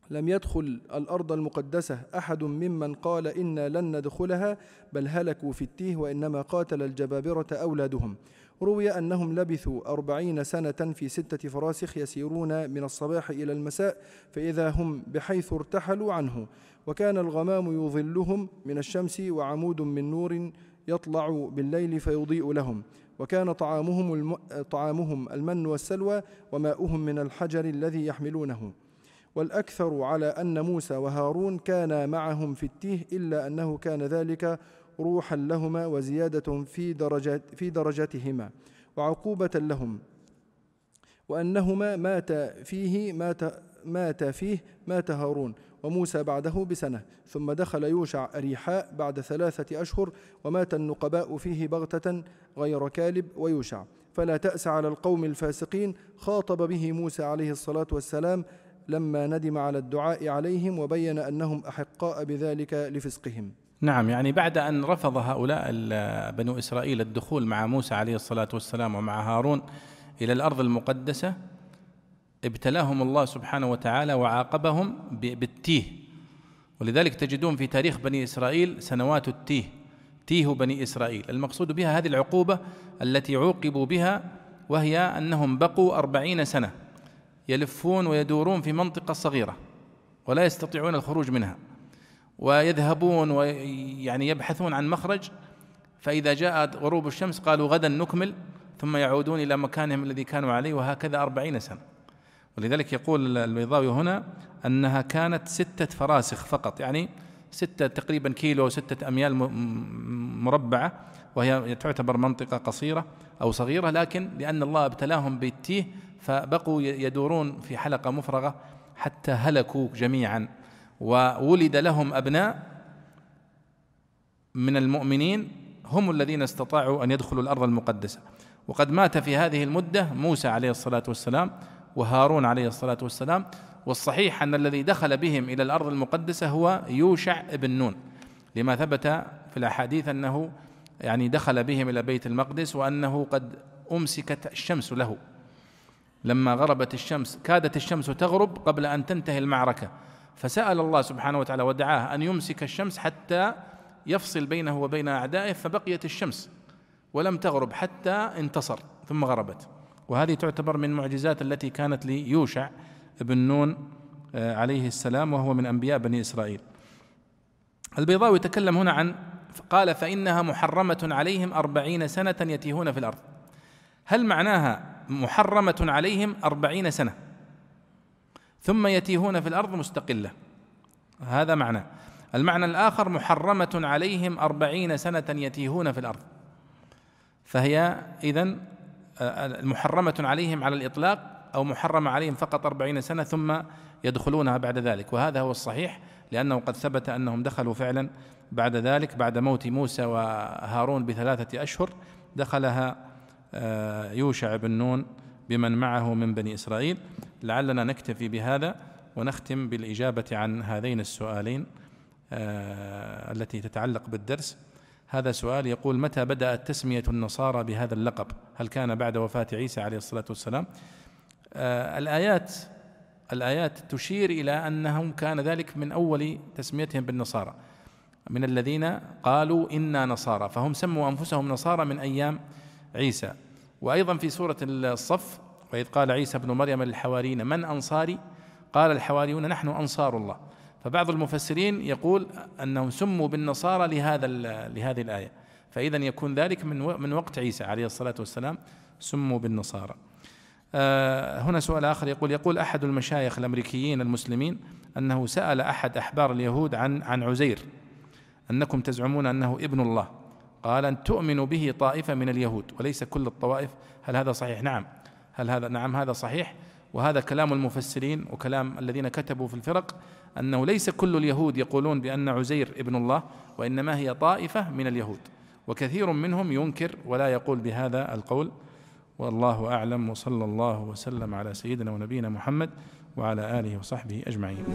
لم يدخل الأرض المقدسة أحد ممن قال إنا لن ندخلها بل هلكوا في التيه وإنما قاتل الجبابرة أولادهم. روي أنهم لبثوا أربعين سنة في ستة فراسخ يسيرون من الصباح إلى المساء فإذا هم بحيث ارتحلوا عنه وكان الغمام يظلهم من الشمس وعمود من نور يطلع بالليل فيضيء لهم وكان طعامهم الم... طعامهم المن والسلوى وماؤهم من الحجر الذي يحملونه. والأكثر على أن موسى وهارون كانا معهم في التيه إلا أنه كان ذلك روحا لهما وزيادة في درجات في درجتهما وعقوبة لهم. وأنهما مات فيه مات مات فيه مات هارون وموسى بعده بسنة. ثم دخل يوشع أريحاء بعد ثلاثة أشهر ومات النقباء فيه بغتة غير كالب ويوشع. فلا تأس على القوم الفاسقين. خاطب به موسى عليه الصلاة والسلام لما ندم على الدعاء عليهم وبين أنهم أحقاء بذلك لفسقهم. نعم يعني بعد أن رفض هؤلاء بنو إسرائيل الدخول مع موسى عليه الصلاة والسلام ومع هارون إلى الأرض المقدسة ابتلاهم الله سبحانه وتعالى وعاقبهم بالتيه. ولذلك تجدون في تاريخ بني إسرائيل سنوات التيه تيه بني إسرائيل. المقصود بها هذه العقوبة التي عوقبوا بها وهي أنهم بقوا أربعين سنة يلفون ويدورون في منطقة صغيرة ولا يستطيعون الخروج منها. ويذهبون ويعني يبحثون عن مخرج. فإذا جاءت غروب الشمس قالوا غدا نكمل ثم يعودون إلى مكانهم الذي كانوا عليه وهكذا أربعين سنة. ولذلك يقول البيضاوي هنا أنها كانت ستة فراسخ فقط يعني ستة تقريبا كيلو ستة أميال مربعة وهي تعتبر منطقة قصيرة أو صغيرة لكن لأن الله ابتلاهم بالتيه فبقوا يدورون في حلقة مفرغة حتى هلكوا جميعا. وولد لهم أبناء من المؤمنين هم الذين استطاعوا أن يدخلوا الأرض المقدسة. وقد مات في هذه المدة موسى عليه الصلاة والسلام وهارون عليه الصلاة والسلام. والصحيح أن الذي دخل بهم إلى الأرض المقدسة هو يوشع بن نون. لما ثبت في الأحاديث أنه يعني دخل بهم إلى بيت المقدس وأنه قد أمسكت الشمس له. لما غربت الشمس كادت الشمس تغرب قبل أن تنتهي المعركة. فسأل الله سبحانه وتعالى ودعاه أن يمسك الشمس حتى يفصل بينه وبين أعدائه فبقيت الشمس ولم تغرب حتى انتصر ثم غربت. وهذه تعتبر من المعجزات التي كانت ليوشع بن نون آه، عليه السلام وهو من أنبياء بني إسرائيل. البيضاوي يتكلم هنا عن قال فإنها محرمة عليهم أربعين سنة يتيهون في الأرض. هل معناها محرمة عليهم أربعين سنة؟ ثم يتيهون في الأرض مستقلة. هذا معنى. المعنى الآخر محرمة عليهم أربعين سنة يتيهون في الأرض. فهي إذن آه، محرمة عليهم على الإطلاق أو محرمة عليهم فقط أربعين سنة ثم يدخلونها بعد ذلك. وهذا هو الصحيح لأنه قد ثبت أنهم دخلوا فعلا بعد ذلك بعد موت موسى وهارون بثلاثة أشهر دخلها آه، يوشع بن نون بمن معه من بني إسرائيل. لعلنا نكتفي بهذا ونختم بالإجابة عن هذين السؤالين آه، التي تتعلق بالدرس. هذا سؤال يقول متى بدأت تسمية النصارى بهذا اللقب؟ هل كان بعد وفاة عيسى عليه الصلاة والسلام؟ آه، الآيات الآيات تشير إلى أنهم كان ذلك من أول تسميتهم بالنصارى. من الذين قالوا إنا نصارى فهم سموا أنفسهم نصارى من أيام عيسى. وأيضا في سورة الصف وإذ قال عيسى ابن مريم للحواريين من أنصاري؟ قال الحواريون نحن أنصار الله. فبعض المفسرين يقول أنهم سموا بالنصارى لهذا لهذه الآية. فإذا يكون ذلك من من وقت عيسى عليه الصلاة والسلام سموا بالنصارى. آه، هنا سؤال آخر يقول يقول أحد المشايخ الأمريكيين المسلمين أنه سأل أحد أحبار اليهود عن عن عزير أنكم تزعمون أنه ابن الله. قال أن تؤمن به طائفة من اليهود وليس كل الطوائف. هل هذا صحيح؟ نعم. هل هذا نعم هذا صحيح. وهذا كلام المفسرين وكلام الذين كتبوا في الفرق أنه ليس كل اليهود يقولون بأن عزير ابن الله وإنما هي طائفة من اليهود. وكثير منهم ينكر ولا يقول بهذا القول. والله أعلم وصلى الله وسلم على سيدنا ونبينا محمد وعلى آله وصحبه أجمعين.